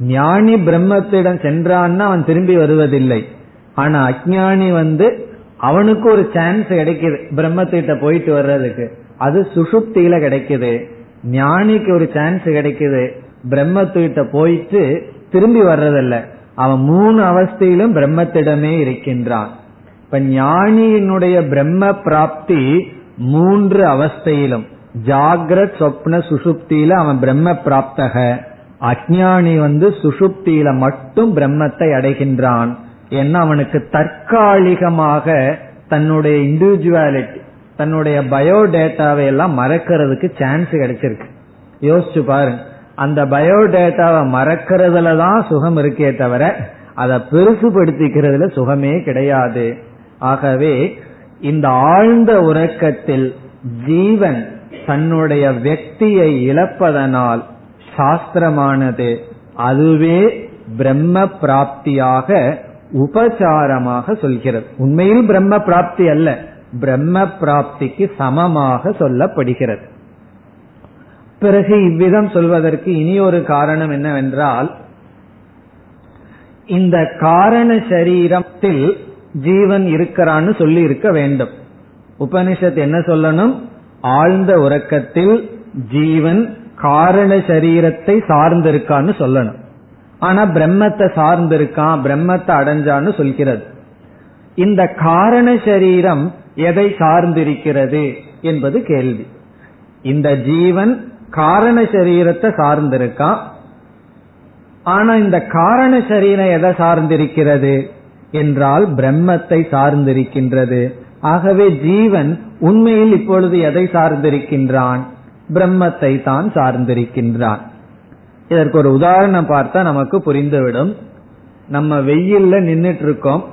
ஞானி பிரம்மத்திடம் சென்றான்னா அவன் திரும்பி வருவதில்லை. ஆனா அஜானி வந்து அவனுக்கு ஒரு சான்ஸ் கிடைக்குது. பிரம்மத்திட்ட போயிட்டு வர்றதுக்கு. அது சுசுப்தியில கிடைக்குது. ஞானிக்கு ஒரு சான்ஸ் கிடைக்குது. பிரம்மத்திட்ட போயிட்டு திரும்பி வர்றதில்ல. அவன் மூணு அவஸ்தையிலும் பிரம்மத்திடமே இருக்கின்றான். இப்ப ஞானியினுடைய பிரம்ம பிராப்தி மூன்று அவஸ்தையிலும். ஜாகிரத் சொப்ன சுசுப்தியில அவன் பிரம்ம பிராப்தக. அஜானி வந்து சுசுப்தியில மட்டும் பிரம்மத்தை அடைகின்றான். ஏன்னா அவனுக்கு தற்காலிகமாக தன்னுடைய இண்டிவிஜுவாலிட்டி தன்னுடைய பயோடேட்டாவை எல்லாம் மறக்கிறதுக்கு சான்ஸ் கிடைச்சிருக்கு. யோசிச்சு பாருங்க அந்த பயோடேட்டாவை மறக்கிறதுல தான் சுகம் இருக்கே தவிர அதை பெருசுபடுத்திக்கிறதுல சுகமே கிடையாது. ஆகவே இந்த ஆழ்ந்த உறக்கத்தில் ஜீவன் தன்னுடைய வெக்தியை இழப்பதனால் சாஸ்திரமானது அதுவே பிரம்ம பிராப்தியாக உபசாரமாக சொல்கிறது. உண்மையில் பிரம்ம பிராப்தி அல்ல. பிரம்ம பிராப்திக்கு சமமாக சொல்லப்படுகிறது. பிறகு இவ்விதம் சொல்வதற்கு இனி ஒரு காரணம் என்னவென்றால் இந்த காரண சரீரத்தில் ஜீவன் இருக்கிறான்னு சொல்லி இருக்க வேண்டும். உபனிஷத் என்ன சொல்லணும்? ஆழ்ந்த உறக்கத்தில் ஜீவன் காரண சரீரத்தை சார்ந்திருக்கான்னு சொல்லணும். ஆனா பிரம்மத்தை சார்ந்திருக்கான் பிரம்மத்தை அடைஞ்சான்னு சொல்கிறது. இந்த காரண சரீரம் எதை சார்ந்திருக்கிறது என்பது கேள்வி. இந்த ஜீவன் காரண சரீரத்தை சார்ந்திருக்கான். ஆனா இந்த காரண சரீரம் எதை சார்ந்திருக்கிறது என்றால் பிரம்மத்தை சார்ந்திருக்கின்றது. ஆகவே ஜீவன் உண்மையில் இப்பொழுது எதை சார்ந்திருக்கின்றான்? பிரம்மத்தை தான் சார்ந்திருக்கின்றான். இதற்கு ஒரு உதாரணம் பார்த்தா நமக்கு புரிந்துவிடும். நம்ம வெயில்ல நின்னுட்டு இருக்கோம்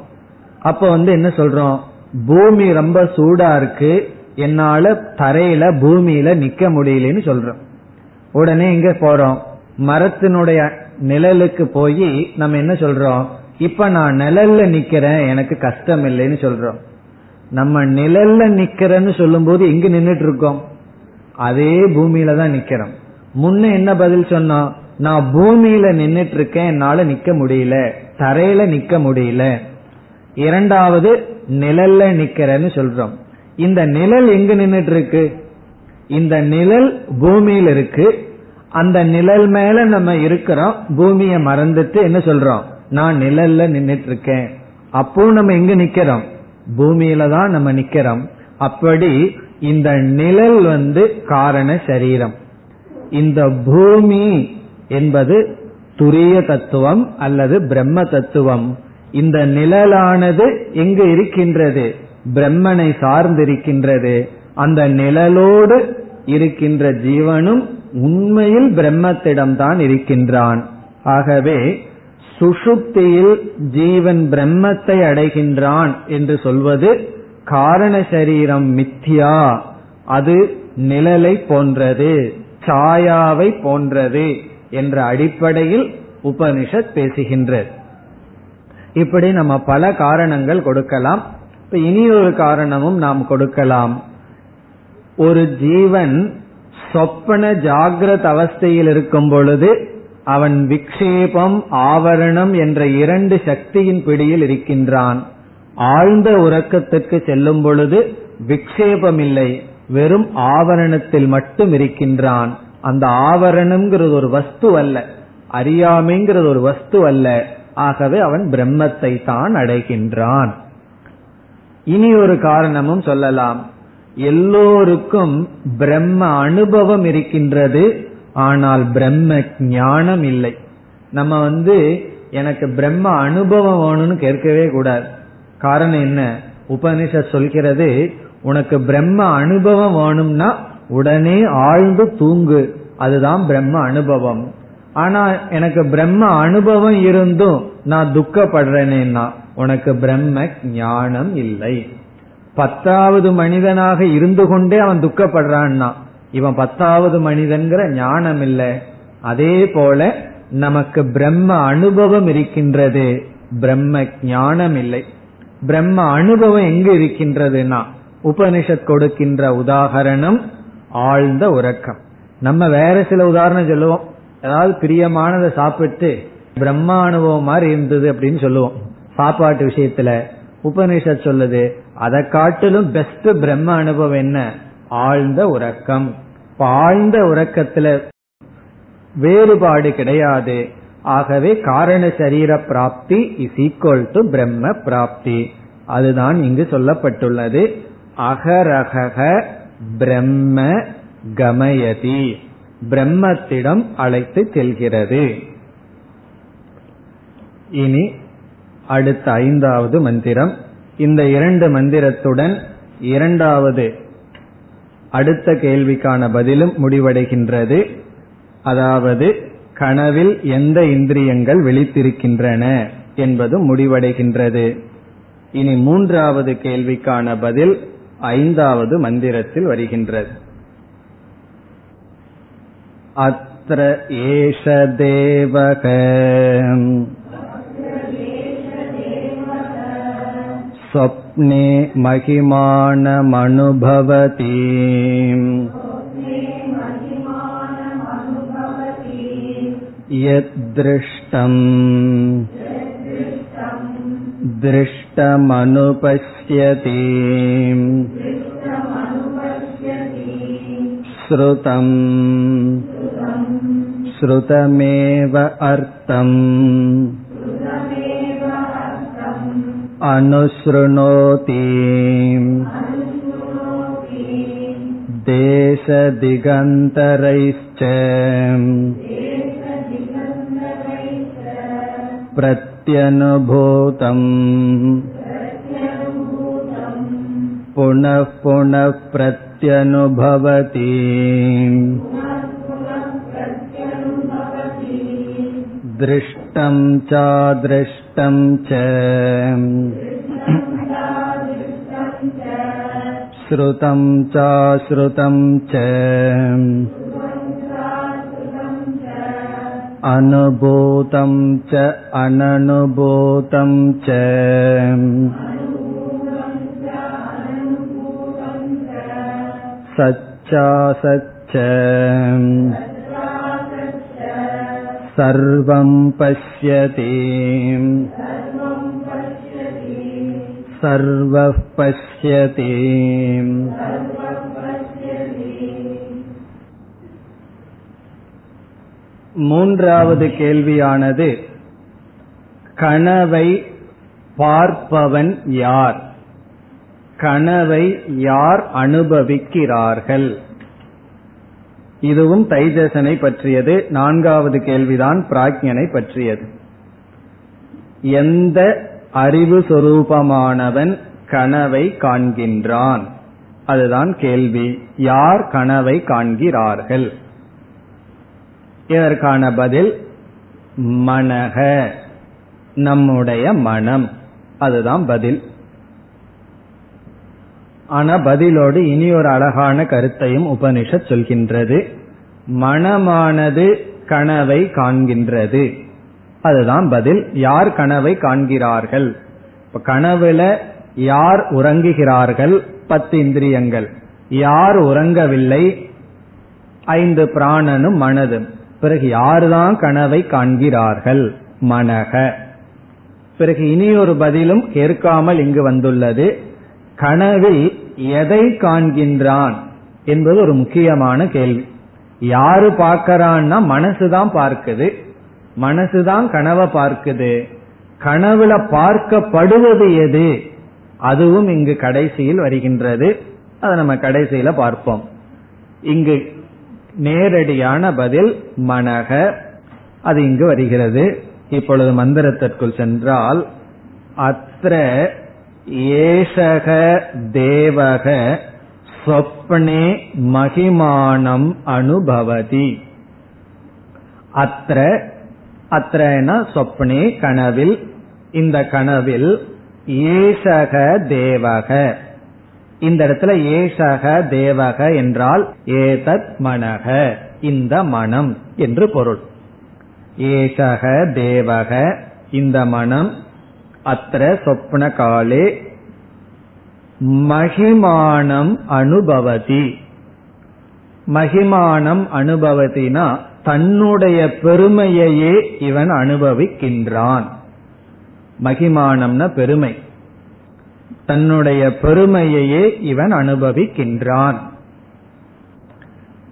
அப்ப வந்து என்ன சொல்றோம்? பூமி ரொம்ப சூடா இருக்கு. என்னால தரையில பூமியில நிக்க முடியலன்னு சொல்றோம். உடனே எங்க போறோம்? மரத்தினுடைய நிழலுக்கு போய் நம்ம என்ன சொல்றோம்? இப்ப நான் நிழல்ல நிக்கிறேன். எனக்கு கஷ்டம் இல்லைன்னு சொல்றோம். நம்ம நிழல்ல நிக்கிறேன்னு சொல்லும் போது எங்க நின்றுட்டு இருக்கோம் அதே பூமியில தான் நிக்கிறோம். முன்ன என்ன பதில் சொன்னோம்? நான் பூமியில நின்னுட்டு இருக்கேன் என்னால நிக்க முடியல. தரையில நிக்க முடியல. இரண்டாவது நிழல்ல நிக்கிறேன்னு சொல்றோம். இந்த நிழல் எங்க நின்னுட்டு இருக்கு இந்த நிழல் பூமியில் இருக்கு. அந்த நிழல் மேல நம்ம இருக்கிறோம். பூமியை மறந்துட்டு என்ன சொல்றோம்? நான் நிழல்ல நின்னுட்டு இருக்கேன் அப்போ நம்ம எங்க நிக்கிறோம்? பூமியில தான் நம்ம நிக்கிறோம். அப்படி இந்த நிழல் வந்து காரண சரீரம். இந்த பூமி என்பது துரிய தத்துவம் அல்லது பிரம்ம தத்துவம். இந்த நிழலானது எங்கு இருக்கின்றது? பிரம்மனை சார்ந்திருக்கின்றது. அந்த நிழலோடு இருக்கின்ற ஜீவனும் உண்மையில் பிரம்மத்திடம்தான் இருக்கின்றான். ஆகவே சுஷுப்தியில் ஜீவன் பிரம்மத்தை அடைகின்றான் என்று சொல்வது காரண சரீரம் மித்யா. அது நிழலை போன்றது சாயாவை போன்றது. என்ற அடிப்படையில் உபனிஷத் பேசுகின்றது இப்படி நம்ம பல காரணங்கள் கொடுக்கலாம். இப்ப இனி ஒரு காரணமும் நாம் கொடுக்கலாம். ஒரு ஜீவன் சொப்பன ஜாகிரத அவஸ்தையில் இருக்கும் பொழுது அவன் விக்ஷேபம் ஆவரணம் என்ற இரண்டு சக்தியின் பிடியில் இருக்கின்றான். ஆழ்ந்த உறக்கத்திற்கு செல்லும் பொழுது விக்ஷேபம் இல்லை வெறும் ஆவரணத்தில் மட்டும் இருக்கின்றான். அந்த ஆவரணம்ங்கிறது ஒரு வஸ்து அல்ல. அறியாமைங்கிறது ஒரு வஸ்து அல்ல. ஆகவே அவன் பிரம்மத்தை தான் அடைகின்றான். இனி ஒரு காரணமும் சொல்லலாம். எல்லோருக்கும் பிரம்ம அனுபவம் இருக்கின்றது. ஆனால் பிரம்ம ஞானம் இல்லை. நம்ம வந்து எனக்கு பிரம்ம அனுபவம் வேணும்னு கேட்கவே கூடாது. காரணம் என்ன? உபனிஷத் சொல்கிறது உனக்கு பிரம்ம அனுபவம் வேணும்னா உடனே ஆழ்ந்து தூங்கு. அதுதான் பிரம்ம அனுபவம். ஆனா எனக்கு பிரம்ம அனுபவம் இருந்தும் நான் துக்கப்படுறேனேன்னா உனக்கு பிரம்ம ஞானம் இல்லை. பத்தாவது மனிதனாக இருந்து கொண்டே அவன் துக்கப்படுறான்னா இவன் பத்தாவது மனிதன்கிற ஞானம் இல்லை. அதே போல நமக்கு பிரம்ம அனுபவம் இருக்கின்றது பிரம்ம ஞானம் இல்லை. பிரம்ம அனுபவம் எங்கு இருக்கின்றதுன்னா உபனிஷத் கொடுக்கின்ற உதாகரணம் ஆழ்ந்த உறக்கம். நம்ம வேற சில உதாரணம் சொல்லுவோம். ஏதாவது பிரியமானதை சாப்பிட்டு பிரம்மா அனுபவம் மாதிரி இருந்தது அப்படின்னு சொல்லுவோம். சாப்பாட்டு விஷயத்துல உபனிஷத் சொல்லுது அதை காட்டிலும் பெஸ்ட் பிரம்ம அனுபவம் என்ன? ஆழ்ந்த உறக்கம். ஆழ்ந்த உறக்கத்துல வேறுபாடு கிடையாது. ஆகவே காரண சரீர பிராப்தி இஸ் ஈக்குவல் டு பிரம்ம பிராப்தி. அதுதான் இங்கு சொல்லப்பட்டுள்ளது. அகரக பிரம்ம கமயதி. பிரம்மத்திடம் அழைத்து செல்கிறது. இனி அடுத்த ஐந்தாவது மந்திரம். இந்த இரண்டு மந்திரத்துடன் இரண்டாவது அடுத்த கேள்விக்கான பதிலும் முடிவடைகின்றது. அதாவது கனவில் எந்த இந்திரியங்கள் விழித்திருக்கின்றன என்பதும் முடிவடைகின்றது. இனி மூன்றாவது கேள்விக்கான பதில் ஐந்தாவது மந்திரத்தில் வருகின்றது அத்திர ஏஷ தேவக स्वप्ने महिमानमनुभवति यद्दृष्टम् दृष्टमनुपश्यति श्रुतम् श्रुतमेव अर्थम् अनुसृणोति देशदिगन्तरैश्च प्रत्यनुभूतम् पुनः पुनः प्रत्यनुभवति दृष्टं चादृष्टं च श्रुतं चाश्रुतं च अनुभूतं च अननुभूतं च सच्चासच्च सर्वं पश्यति सर्वः पश्यति மூன்றாவது கேள்வியானது கனவை பார்ப்பவன் யார்? கனவை யார் அனுபவிக்கிறார்கள்? இதுவும் தைஜசனை பற்றியது. நான்காவது கேள்விதான் பிராஜ்யனை பற்றியது. எந்த அறிவு சொரூபமானவன் கனவை காண்கின்றான்? அதுதான் கேள்வி. யார் கனவை காண்கிறார்கள்? இதற்கான பதில் மனக. நம்முடைய மனம். அதுதான் பதில். ஆனா பதிலோடு இனி ஒரு அழகான கருத்தையும் உபனிஷத் சொல்கின்றது. மனமானது கனவை காண்கின்றது. அதுதான் பதில். யார் கனவை காண்கிறார்கள்? இப்ப கனவுல யார் உறங்குகிறார்கள்? பத்து இந்திரியங்கள். யார் உறங்கவில்லை? ஐந்து பிராணனும் மனதும். பிறகு யாருதான் கனவை காண்கிறார்கள்? மனக. பிறகு இனி ஒரு பதிலும் கேட்காமல் இங்கு வந்துள்ளது. கனவில் எதை காண்கின்றான் என்பது ஒரு முக்கியமான கேள்வி. யாரு பார்க்கறான்னா மனசுதான் பார்க்குது. மனசுதான் கனவை பார்க்குது. கனவுல பார்க்கப்படுவது எது? அதுவும் இங்கு கடைசியில் வருகின்றது. அதை நம்ம கடைசியில பார்ப்போம். இங்கு நேரடியான பதில் மனக. அது இங்கு வருகிறது. இப்பொழுது மந்திரத்திற்குள் சென்றால் அத்த ஏஷக தேவக சொப்னே மகிமானம் அனுபவதி. அத்த அத்தன சொப்னே கனவில் இந்த கனவில் ஏசக தேவக. இந்த இடத்துல ஏஷக தேவக என்றால் ஏதத் மனக இந்த மனம் என்று பொருள். ஏஷக தேவக இந்த மனம் அத்திர சொப்ன காலே மகிமானம் அனுபவதி. மகிமானம் அனுபவத்தினா தன்னுடைய பெருமையையே இவன் அனுபவிக்கின்றான். மகிமானம்னா பெருமை. தன்னுடைய பெருமையையே இவன் அனுபவிக்கின்றான்.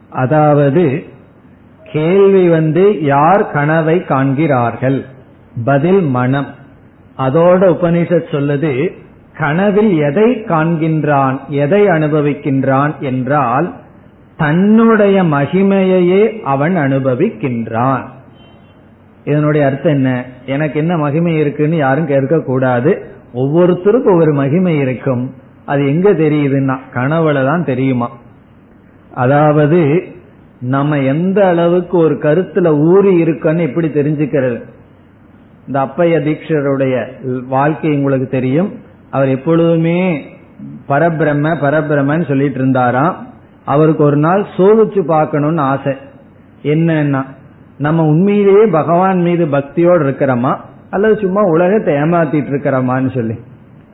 அதாவது கேள்வி வந்து யார் கனவை காண்கிறார்கள்? பதில் மனம். அதோட உபனிஷத் சொல்லுது கனவில் எதை காண்கின்றான் எதை அனுபவிக்கின்றான் என்றால் தன்னுடைய மகிமையையே அவன் அனுபவிக்கின்றான். இதனுடைய அர்த்தம் என்ன? எனக்கு என்ன மகிமை இருக்குன்னு யாரும் கேட்க கூடாது ஒவ்வொருத்தருக்கும் ஒவ்வொரு மகிமை இருக்கும். அது எங்க தெரியுதுன்னா கனவுல தான் தெரியுமா? அதாவது நம்ம எந்த அளவுக்கு ஒரு கருத்துல ஊறி இருக்கன்னு எப்படி தெரிஞ்சுக்கிறது? இந்த அப்பைய தீட்சருடைய வாழ்க்கை உங்களுக்கு தெரியும். அவர் எப்பொழுதுமே பரபிரம்ம பரபிரம்மன்னு சொல்லிட்டு இருந்தாராம். அவருக்கு ஒரு நாள் சோதிச்சு பார்க்கணும்னு ஆசை. என்னன்னா நம்ம உண்மையிலேயே பகவான் மீது பக்தியோடு இருக்கிறோமா? அல்லது சும்மா உலகத்தை ஏமாத்திட்டு இருக்கிறமான்னு சொல்லி.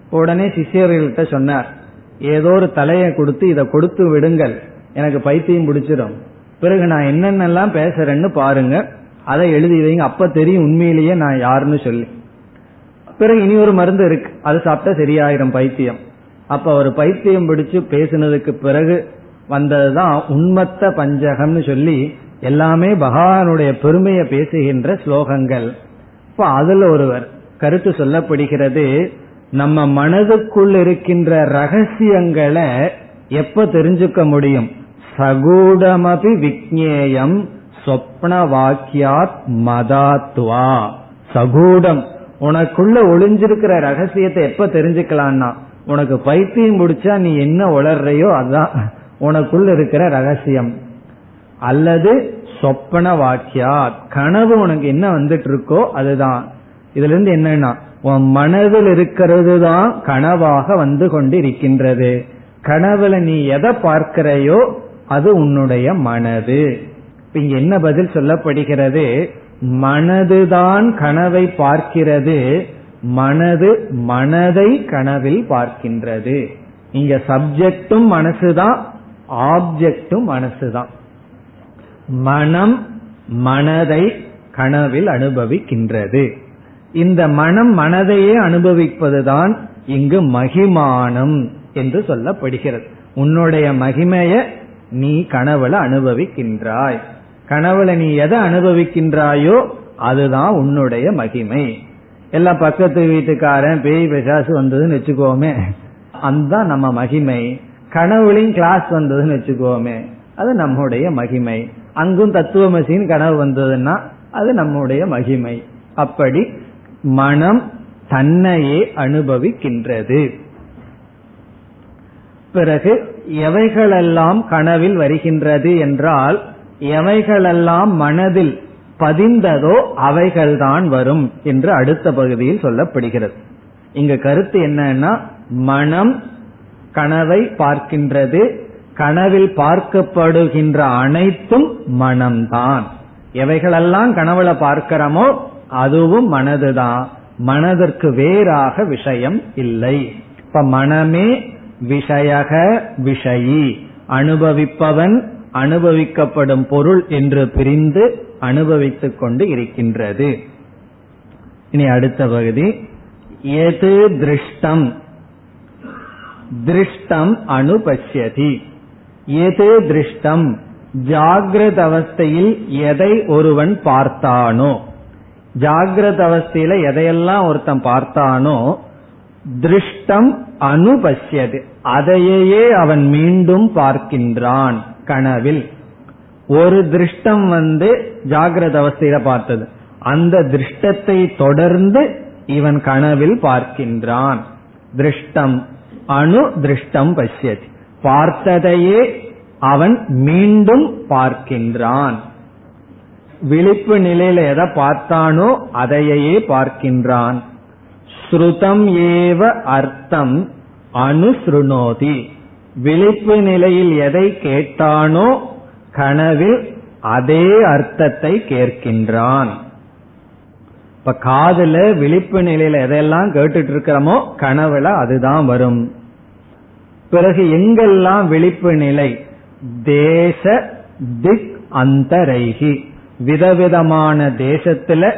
உடனே சிஷியர்கள்ட்ட சொன்னார் ஏதோ ஒரு தலையை கொடுத்து இதை கொடுத்து விடுங்கள். எனக்கு பைத்தியம் பிடிச்சிடும் பிறகு நான் என்னென்னலாம் பேசுறேன்னு பாருங்க. அதை எழுதி வைங்க. அப்ப தெரியும் உண்மையிலேயே நான் யாருன்னு சொல்லி. பிறகு இனி ஒரு மருந்து இருக்கு. அது சாப்பிட்டா சரியாயிரும் பைத்தியம். அப்ப அவர் பைத்தியம் பிடிச்சு பேசினதுக்கு பிறகு வந்ததுதான் உண்மத்த பஞ்சகம்னு சொல்லி எல்லாமே பகவானுடைய பெருமையை பேசுகின்ற ஸ்லோகங்கள். இப்ப அதுல ஒருவர் கருத்து சொல்லப்படுகிறது நம்ம மனதுக்குள் இருக்கின்ற ரகசியங்களை எப்ப தெரிஞ்சுக்க முடியும்? சகூடமபி விக்னேயம் சொப்ன வாக்கியாத் மதாத்வா. சகூடம் உனக்குள்ள ஒளிஞ்சிருக்கிற ரகசியத்தை எப்ப தெரிஞ்சுக்கலாம்னா உனக்கு பைத்தியம் முடிச்சா நீ என்ன உளர்றையோ அதான் உனக்குள்ள இருக்கிற ரகசியம். அல்லது சொப்பன வாக்கியா கனவு உனக்கு என்ன வந்துட்டு இருக்கோ அதுதான். இதுல இருந்து என்னன்னா உன் மனதில் இருக்கிறது தான் கனவாக வந்து கொண்டு இருக்கின்றது கனவுல நீ எதை பார்க்கிறையோ அது உன்னுடைய மனது. இங்க என்ன பதில் சொல்லப்படுகிறது? மனதுதான் கனவை பார்க்கிறது மனது மனதை கனவில் பார்க்கின்றது. இங்க சப்ஜெக்டும் மனசுதான் ஆப்ஜெக்டும் மனசுதான். மனம் மனதை கனவில் அனுபவிக்கின்றது. இந்த மனம் மனதையே அனுபவிப்பதுதான் இங்கு மகிமானம் என்று சொல்லப்படுகிறது. உன்னுடைய மகிமைய நீ கனவுல அனுபவிக்கின்றாய். கனவுல நீ எதை அனுபவிக்கின்றாயோ அதுதான் உன்னுடைய மகிமை. எல்லாம் பக்கத்து வீட்டுக்காரன் பேய் பிசாசு வந்ததுன்னு வச்சுக்கோமே அந்த நம்ம மகிமை. கனவுலையும் கிளாஸ் வந்ததுன்னு வச்சுக்கோமே அது நம்முடைய மகிமை. அங்கும் தத்துவமசின் கனவு வந்ததுன்னா அது நம்முடைய மகிமை. அப்படி மனம் தன்னையே அனுபவிக்கின்றது. பிறகு எவைகளெல்லாம் கனவில் வருகின்றது என்றால் எவைகளெல்லாம் மனதில் பதிந்ததோ அவைகள்தான் வரும் என்று அடுத்த பகுதியில் சொல்லப்படுகிறது. இங்க கருத்து என்னன்னா மனம் கனவை பார்க்கின்றது கனவில் பார்க்கப்படுகின்ற அனைத்தும் மனம்தான். எவைகளெல்லாம் கனவுல பார்க்கிறோமோ அதுவும் மனதுதான். மனதிற்கு வேறாக விஷயம் இல்லை. இப்ப மனமே விஷயக விஷயி. அனுபவிப்பவன் அனுபவிக்கப்படும் பொருள் என்று பிரிந்து அனுபவித்துக் கொண்டு இருக்கின்றது. இனி அடுத்த பகுதி. எது திருஷ்டம்? திருஷ்டம் அனுபஷ்யதி. எது திருஷ்டம்? ஜாகிரத அவஸ்தையில் எதை ஒருவன் பார்த்தானோ. ஜாகிரத அவஸ்தையில எதையெல்லாம் ஒருத்தன் பார்த்தானோ திருஷ்டம் அனுபஷ்யது. அதையே அவன் மீண்டும் பார்க்கின்றான் கனவில். ஒரு திருஷ்டம் வந்து ஜாகிரத அவஸ்தையில பார்த்தது. அந்த திருஷ்டத்தை தொடர்ந்து இவன் கனவில் பார்க்கின்றான். திருஷ்டம் அணு திருஷ்டம் பசியது பார்த்ததையே அவன் மீண்டும் பார்க்கின்றான். விழிப்பு நிலையில எதை பார்த்தானோ அதையே பார்க்கின்றான். ஸ்ருதம் ஏவ அர்த்தம் அனுசுருணோதி. விழிப்பு நிலையில் எதை கேட்டானோ கனவில் அதே அர்த்தத்தை கேட்கின்றான். இப்ப காதல விழிப்பு நிலையில எதையெல்லாம் கேட்டுட்டு இருக்கிறோமோ கனவுல அதுதான் வரும். பிறகு எங்கெல்லாம் விழிப்பு நிலை? தேச திக் அந்தரைகி. விதவிதமான தேசத்துல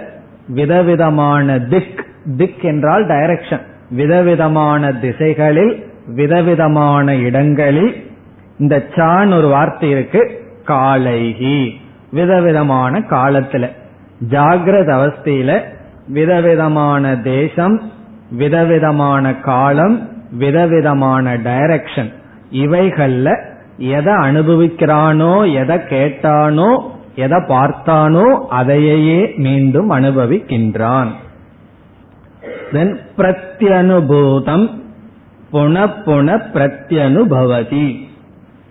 விதவிதமான திக். திக் என்றால் டைரக்ஷன் விதவிதமான திசைகளில் விதவிதமான இடங்களில். இந்த சான் ஒரு வார்த்தை இருக்கு காலைகி. விதவிதமான காலத்துல. ஜாகிரத அவஸ்தையில விதவிதமான தேசம் விதவிதமான காலம் விதவிதமான டைரக்ஷன் இவைகள்ல எதை அனுபவிக்கிறானோ எதை கேட்டானோ எதை பார்த்தானோ அதையே மீண்டும் அனுபவிக்கின்றான். தென் பிரத்யனுபூதம் புன புன பிரத்யனுபவதி.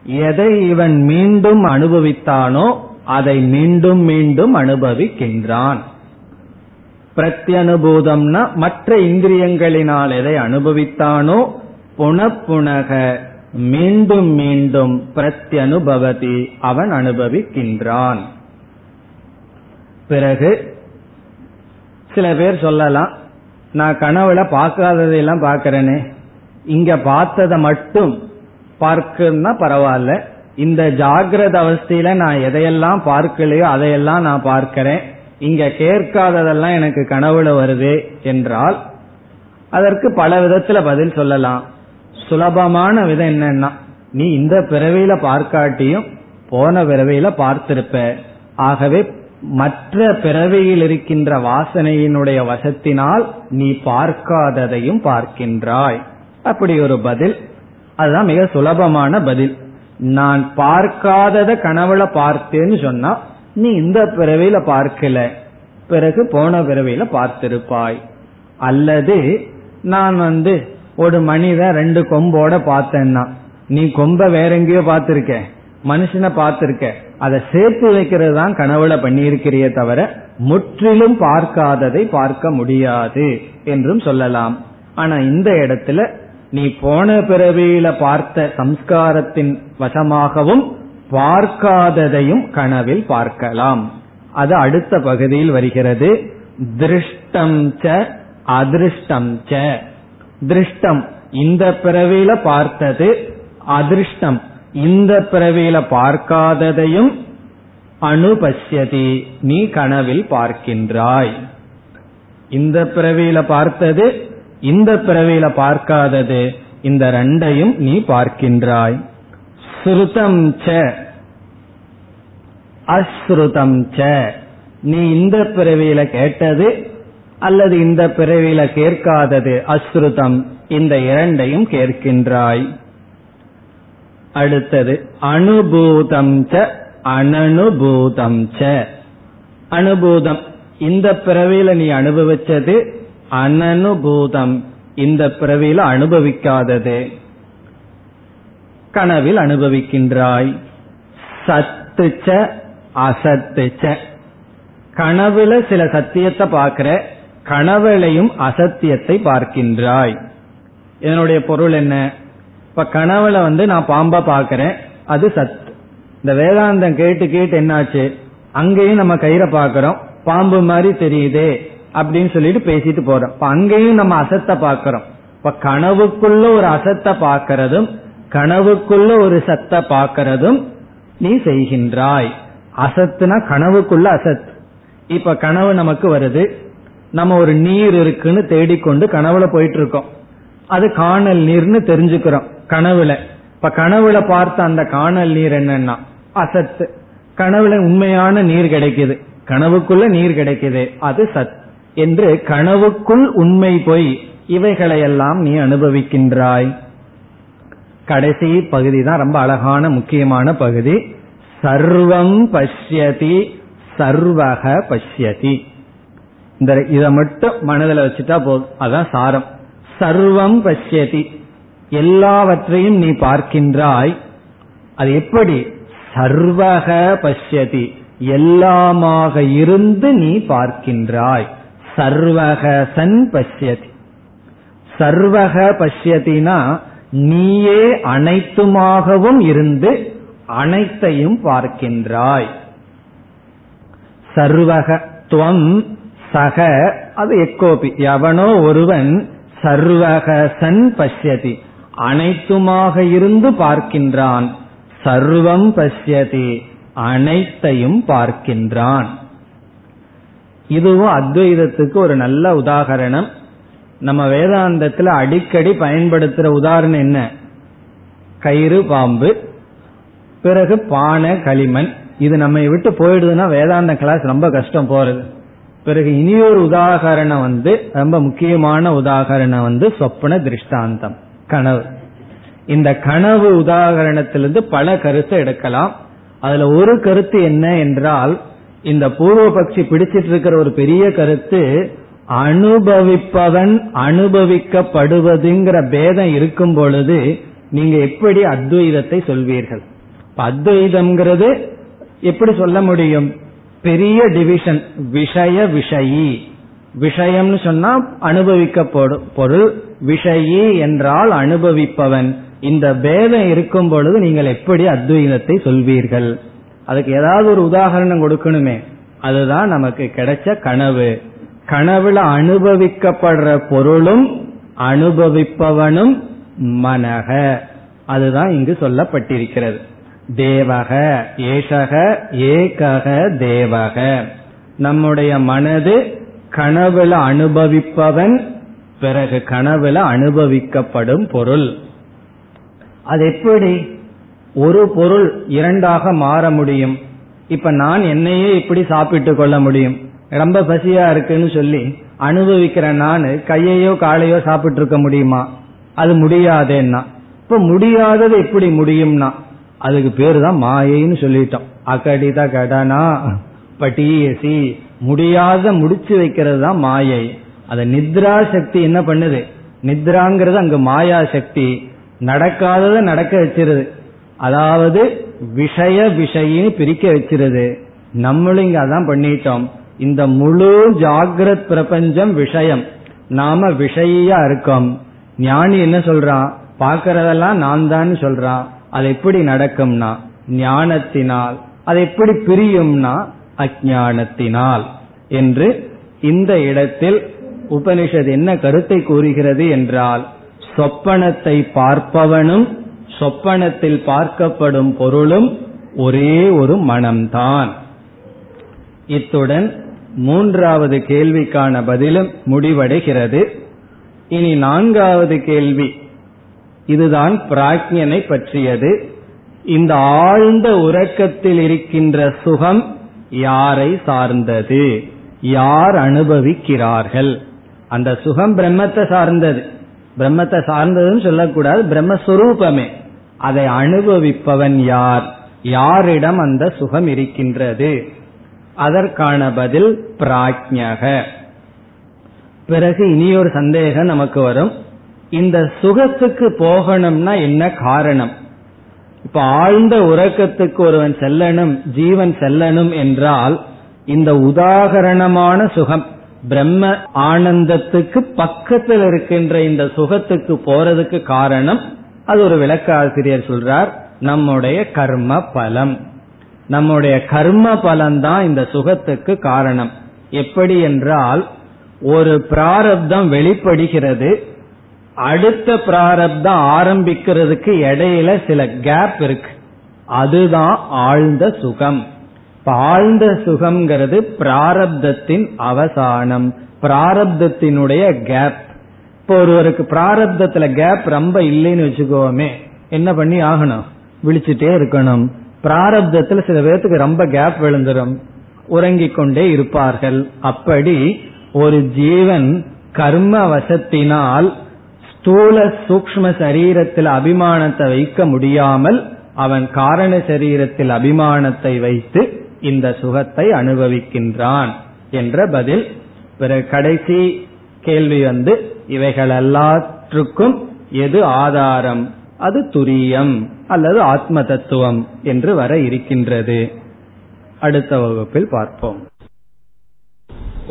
எதை இவன் மீண்டும் அனுபவித்தானோ அதை மீண்டும் மீண்டும் அனுபவிக்கின்றான். பிரத்யனுபூதம்னா மற்ற இந்திரியங்களினால் எதை அனுபவித்தானோ புனப்புனக மீண்டும் மீண்டும் பிரத்யனுபவதி அவன் அனுபவிக்கின்றான். பிறகு சில பேர் சொல்லலாம் நான் கனவுல பார்க்காததையெல்லாம் பார்க்கிறேனே. இங்க பார்த்ததை மட்டும் பார்க்கணும்னா பரவாயில்ல. இந்த ஜாகிரத அவஸ்தையில நான் எதையெல்லாம் பார்க்கலையோ அதையெல்லாம் நான் பார்க்கிறேன். இங்க கேட்காததெல்லாம் எனக்கு கனவுல வருது என்றால் அதற்கு பல விதத்துல பதில் சொல்லலாம். சுலபமான விதம் என்னன்னா நீ இந்த பிறவியில பார்க்காட்டியும் போன பிறவியில பார்த்திருப்ப. ஆகவே மற்ற பிறவியில் இருக்கின்ற வாசனையினுடைய வசத்தினால் நீ பார்க்காததையும் பார்க்கின்றாய். அப்படி ஒரு பதில். அதுதான் மிக சுலபமான பதில். நான் பார்க்காதத கனவுல பார்த்தேன்னு சொன்னா நீ இந்த பிறவியில பார்க்கல. பிறகு போன பிறவியில பார்த்திருப்பாய். அல்லது நான் வந்து ஒரு மனிதன் ரெண்டு கொம்போட பார்த்தேன்னா நீ கொம்ப வேற எங்கேயோ பார்த்திருக்க மனுஷனை பார்த்திருக்க அதை சேர்த்து வைக்கிறது தான் கனவுல பண்ணியிருக்கிறிய தவிர முற்றிலும் பார்க்காததை பார்க்க முடியாது என்றும் சொல்லலாம். ஆனா இந்த இடத்துல நீ போன பிறவியில பார்த்த சம்ஸ்காரத்தின் வசமாகவும் பார்க்காததையும் கனவில் பார்க்கலாம். அது அடுத்த பகுதியில் வருகிறது. திருஷ்டம் ச அதிருஷ்டம் ச. திருஷ்டம் இந்த பிறவியில பார்த்தது அதிருஷ்டம். இந்த பிறவியில பார்க்காததையும் அனுபஷ்யதி. நீ கனவில் பார்க்கின்றாய். இந்த பிறவியில பார்த்தது இந்த பிறவியில பார்க்காதது இந்த ரெண்டையும் நீ பார்க்கின்றாய். ஸ்ருதம் ச அஸ்ருதம் ச. நீ இந்த பிறவியில கேட்டது அல்லது இந்த பிறவியில கேட்காதது அஸ்ருதம். இந்த இரண்டையும் கேட்கின்றாய். அடுத்தது அனுபூதம் ச அனனுபூதம் ச. அனுபூதம் இந்த பிறவியில நீ அனுபவிச்சது அனனுபூதம். இந்த பிறவியில அனுபவிக்காதது. கனவில் அனுபவிக்கின்றாய். சத்து ச அசத்து கனவுல சில சத்தியத்தை பார்க்கிற கனவுலையும் அசத்தியத்தை பார்க்கின்றாய். இதனுடைய பொருள் என்ன? இப்ப கனவுல வந்து நான் பாம்பா பாக்கிறேன் அது சத். இந்த வேதாந்தம் கேட்டு கேட்டு என்னாச்சு? அங்கேயும் நம்ம கயிறை பாக்கிறோம் பாம்பு மாதிரி தெரியுதே அப்படின்னு சொல்லிட்டு பேசிட்டு போறோம். இப்ப அங்கேயும் நம்ம அசத்தை பாக்கிறோம் இப்ப கனவுக்குள்ள ஒரு அசத்தை பாக்கிறதும் கனவுக்குள்ள ஒரு சத்தை பாக்கிறதும் நீ செய்கின்றாய். அசத்துனா கனவுக்குள்ள அசத். இப்ப கனவு நமக்கு வருது. நம்ம ஒரு நீர் இருக்குன்னு தேடிக்கொண்டு கனவுல போயிட்டு இருக்கோம் அது காணல் நீர்னு தெரிஞ்சுக்கிறோம் கனவுல. இப்ப கனவுல பார்த்த அந்த காணல் நீர் என்னன்னா அசத்து. கனவுல உண்மையான நீர் கிடைக்குது. கனவுக்குள்ள நீர் கிடைக்குது. அது சத். என்று கனவுக்குள் உண்மை போய் இவைகளையெல்லாம் நீ அனுபவிக்கின்றாய். கடைசி பகுதி தான் ரொம்ப அழகான முக்கியமான பகுதி. சர்வம் பஷ்யதி சர்வக பஷ்யதி. இந்த இதை மட்டும் மனதில் வச்சுட்டா போதும். அதான் சாரம். சர்வம் பஷ்யதி. எல்லாவற்றையும் நீ பார்க்கின்றாய். அது எப்படி? சர்வக பஷ்யதி. எல்லாமாக இருந்து நீ பார்க்கின்றாய். சர்வக சன் பஷ்யதி. சர்வக பஷ்யத்தினா நீயே அனைத்துமாகவும் இருந்து அனைத்தையும் பார்க்கின்றாய். சர்வக துவம் சக அது எக்கோபி. எவனோ ஒருவன் சர்வக சன் பஷ்யதி. அனைத்துமாக இருந்து பார்க்கின்றான். சர்வம் பஷ்யதி. அனைத்தையும் பார்க்கின்றான். இதுவும் அத்வைதத்துக்கு ஒரு நல்ல உதாகரணம். நம்ம வேதாந்தத்துல அடிக்கடி பயன்படுத்துற உதாரணம் என்ன? கயிறு பாம்பு. பிறகு பானை களிமண் இது நம்ம விட்டு போயிடுதுன்னா வேதாந்த கிளாஸ் ரொம்ப கஷ்டம் போறது. பிறகு இனியொரு உதாகரணம் வந்து ரொம்ப முக்கியமான உதாகரணம் வந்து சொப்பன திருஷ்டாந்தம் கனவு. இந்த கனவு உதாகரணத்திலிருந்து பல கருத்தை எடுக்கலாம். அதுல ஒரு கருத்து என்ன என்றால் இந்த பூர்வ பட்சி பிடிச்சிட்டு இருக்கிற ஒரு பெரிய கருத்து அனுபவிப்பவன் அனுபவிக்கப்படுவதுங்கிற பேதம் இருக்கும் பொழுது நீங்க எப்படி அத்வைதத்தை சொல்வீர்கள்? அத்வைதம்ங்கிறது எப்படி சொல்ல முடியும்? பெரிய டிவிஷன் விஷய விஷயி. விஷயம்னு சொன்னா அனுபவிக்கப்படும் பொருள் விஷயி என்றால் அனுபவிப்பவன். இந்த பேதம் இருக்கும் பொழுது நீங்கள் எப்படி அத்வைதத்தை சொல்வீர்கள்? அதுக்கு ஏதாவது ஒரு உதாரணம் கொடுக்கணுமே. அதுதான் நமக்கு கிடைச்ச கனவு. கனவுல அனுபவிக்கப்படுற பொருளும் அனுபவிப்பவனும் மனக. அதுதான் இங்கு சொல்லப்பட்டிருக்கிறது. தேவக ஏஷக ஏகக தேவக. நம்முடைய மனது கனவுல அனுபவிப்பவன் பிறகு கனவுல அனுபவிக்கப்படும் பொருள். அது எப்படி? ஒரு பொருள் இரண்டாக மாற முடியும். இப்ப நான் என்னையே இப்படி சாப்பிட்டு கொள்ள முடியும். ரொம்ப பசியா இருக்குன்னு சொல்லி அனுபவிக்கிற நான் கையையோ காலையோ சாப்பிட்டு இருக்க முடியுமா? அது முடியாதேன்னா. இப்ப முடியாதது எப்படி முடியும்னா அதுக்கு பேரு தான் மாயைன்னு சொல்லிட்டோம். அகடித கடனா பட்டியசி முடியாத முடிச்சு வைக்கிறது தான் மாயை. அத நித்ரா சக்தி என்ன பண்ணுது? நித்ராங்கிறது அங்க மாயா சக்தி. நடக்காதத நடக்க வச்சிருது. அதாவது விஷய விஷயின்னு பிரிக்க வச்சிருது. நம்மளும் இங்க அதான் பண்ணிட்டோம். இந்த முழு ஜாகிரத் பிரபஞ்சம் விஷயம். நாம விஷயா இருக்கோம். ஞானி என்ன சொல்றான்? பாக்கிறதெல்லாம் நான் தான் சொல்றான். அது எப்படி நடக்கும்னா ஞானத்தினால் அது எப்படி பிரியும்னா அஜானத்தினால் என்று இந்த இடத்தில் உபனிஷத் என்ன கருத்தை கூறுகிறது என்றால் சொப்பனத்தை பார்ப்பவனும் சொப்பனத்தில் பார்க்கப்படும் பொருளும் ஒரே ஒரு மனம்தான். இத்துடன் மூன்றாவது கேள்விக்கான பதிலும் முடிவடைகிறது. இனி நான்காவது கேள்வி. இதுதான் பிராக்ஞனை பற்றியது. இந்த ஆழ்ந்த உறக்கத்தில் இருக்கின்ற சுகம் யாரை சார்ந்தது? யார் அனுபவிக்கிறார்கள்? அந்த சுகம் பிரம்மத்தை சார்ந்தது. பிரம்மத்தை சார்ந்ததுன்னு சொல்லக்கூடாது பிரம்மஸ்வரூபமே. அதை அனுபவிப்பவன் யார்? யாரிடம் அந்த சுகம் இருக்கின்றது? அதற்கான பதில் பிராஜ்யக. பிறகு இனி ஒரு சந்தேகம் நமக்கு வரும். இந்த சுகத்துக்கு போகணும்னா என்ன காரணம்? இப்ப ஆழ்ந்த உறக்கத்துக்கு ஒருவன் செல்லணும் ஜீவன் செல்லணும் என்றால் இந்த உதாகரணமான சுகம் பிரம்ம ஆனந்தத்துக்கு பக்கத்தில் இருக்கின்ற இந்த சுகத்துக்கு போறதுக்கு காரணம் அது ஒரு விளக்க ஆசிரியர் சொல்றார் நம்முடைய கர்ம பலம். நம்முடைய கர்ம பலம்தான் இந்த சுகத்துக்கு காரணம். எப்படி என்றால் ஒரு பிராரப்தம் வெளிப்படுகிறது அடுத்த பிராரப்தம் ஆரம்பிக்கிறதுக்கு இடையில சில கேப் இருக்கு. அதுதான் ஆழ்ந்த சுகம். ஆழ்ந்த சுகம்ங்கிறது பிராரப்தத்தின் அவசானம் பிராரப்தத்தினுடைய கேப் இப்போ ஒருவருக்கு பிராரப்தத்துல கேப் ரொம்ப இல்லைன்னு வச்சுக்கோமே என்ன பண்ணி ஆகணும்? விழிச்சுட்டே இருக்கணும். பிராரப்தத்துல சில பேர்த்துக்கு ரொம்ப கேப் விழுந்துடும் உறங்கிக் கொண்டே இருப்பார்கள். அப்படி ஒரு ஜீவன் கர்ம வசத்தினால் ஸ்தூல சூக்ம சரீரத்தில் அபிமானத்தை வைக்க முடியாமல் அவன் காரண சரீரத்தில் அபிமானத்தை வைத்து இந்த சுகத்தை அனுபவிக்கின்றான் என்ற பதில். பிறகு கடைசி கேள்வி வந்து இவைகள் எல்லாற்றுக்கும் எது ஆதாரம்? அது துரியம் அல்லது ஆத்ம தத்துவம் என்று வர இருக்கின்றது. அடுத்த வகுப்பில் பார்ப்போம்.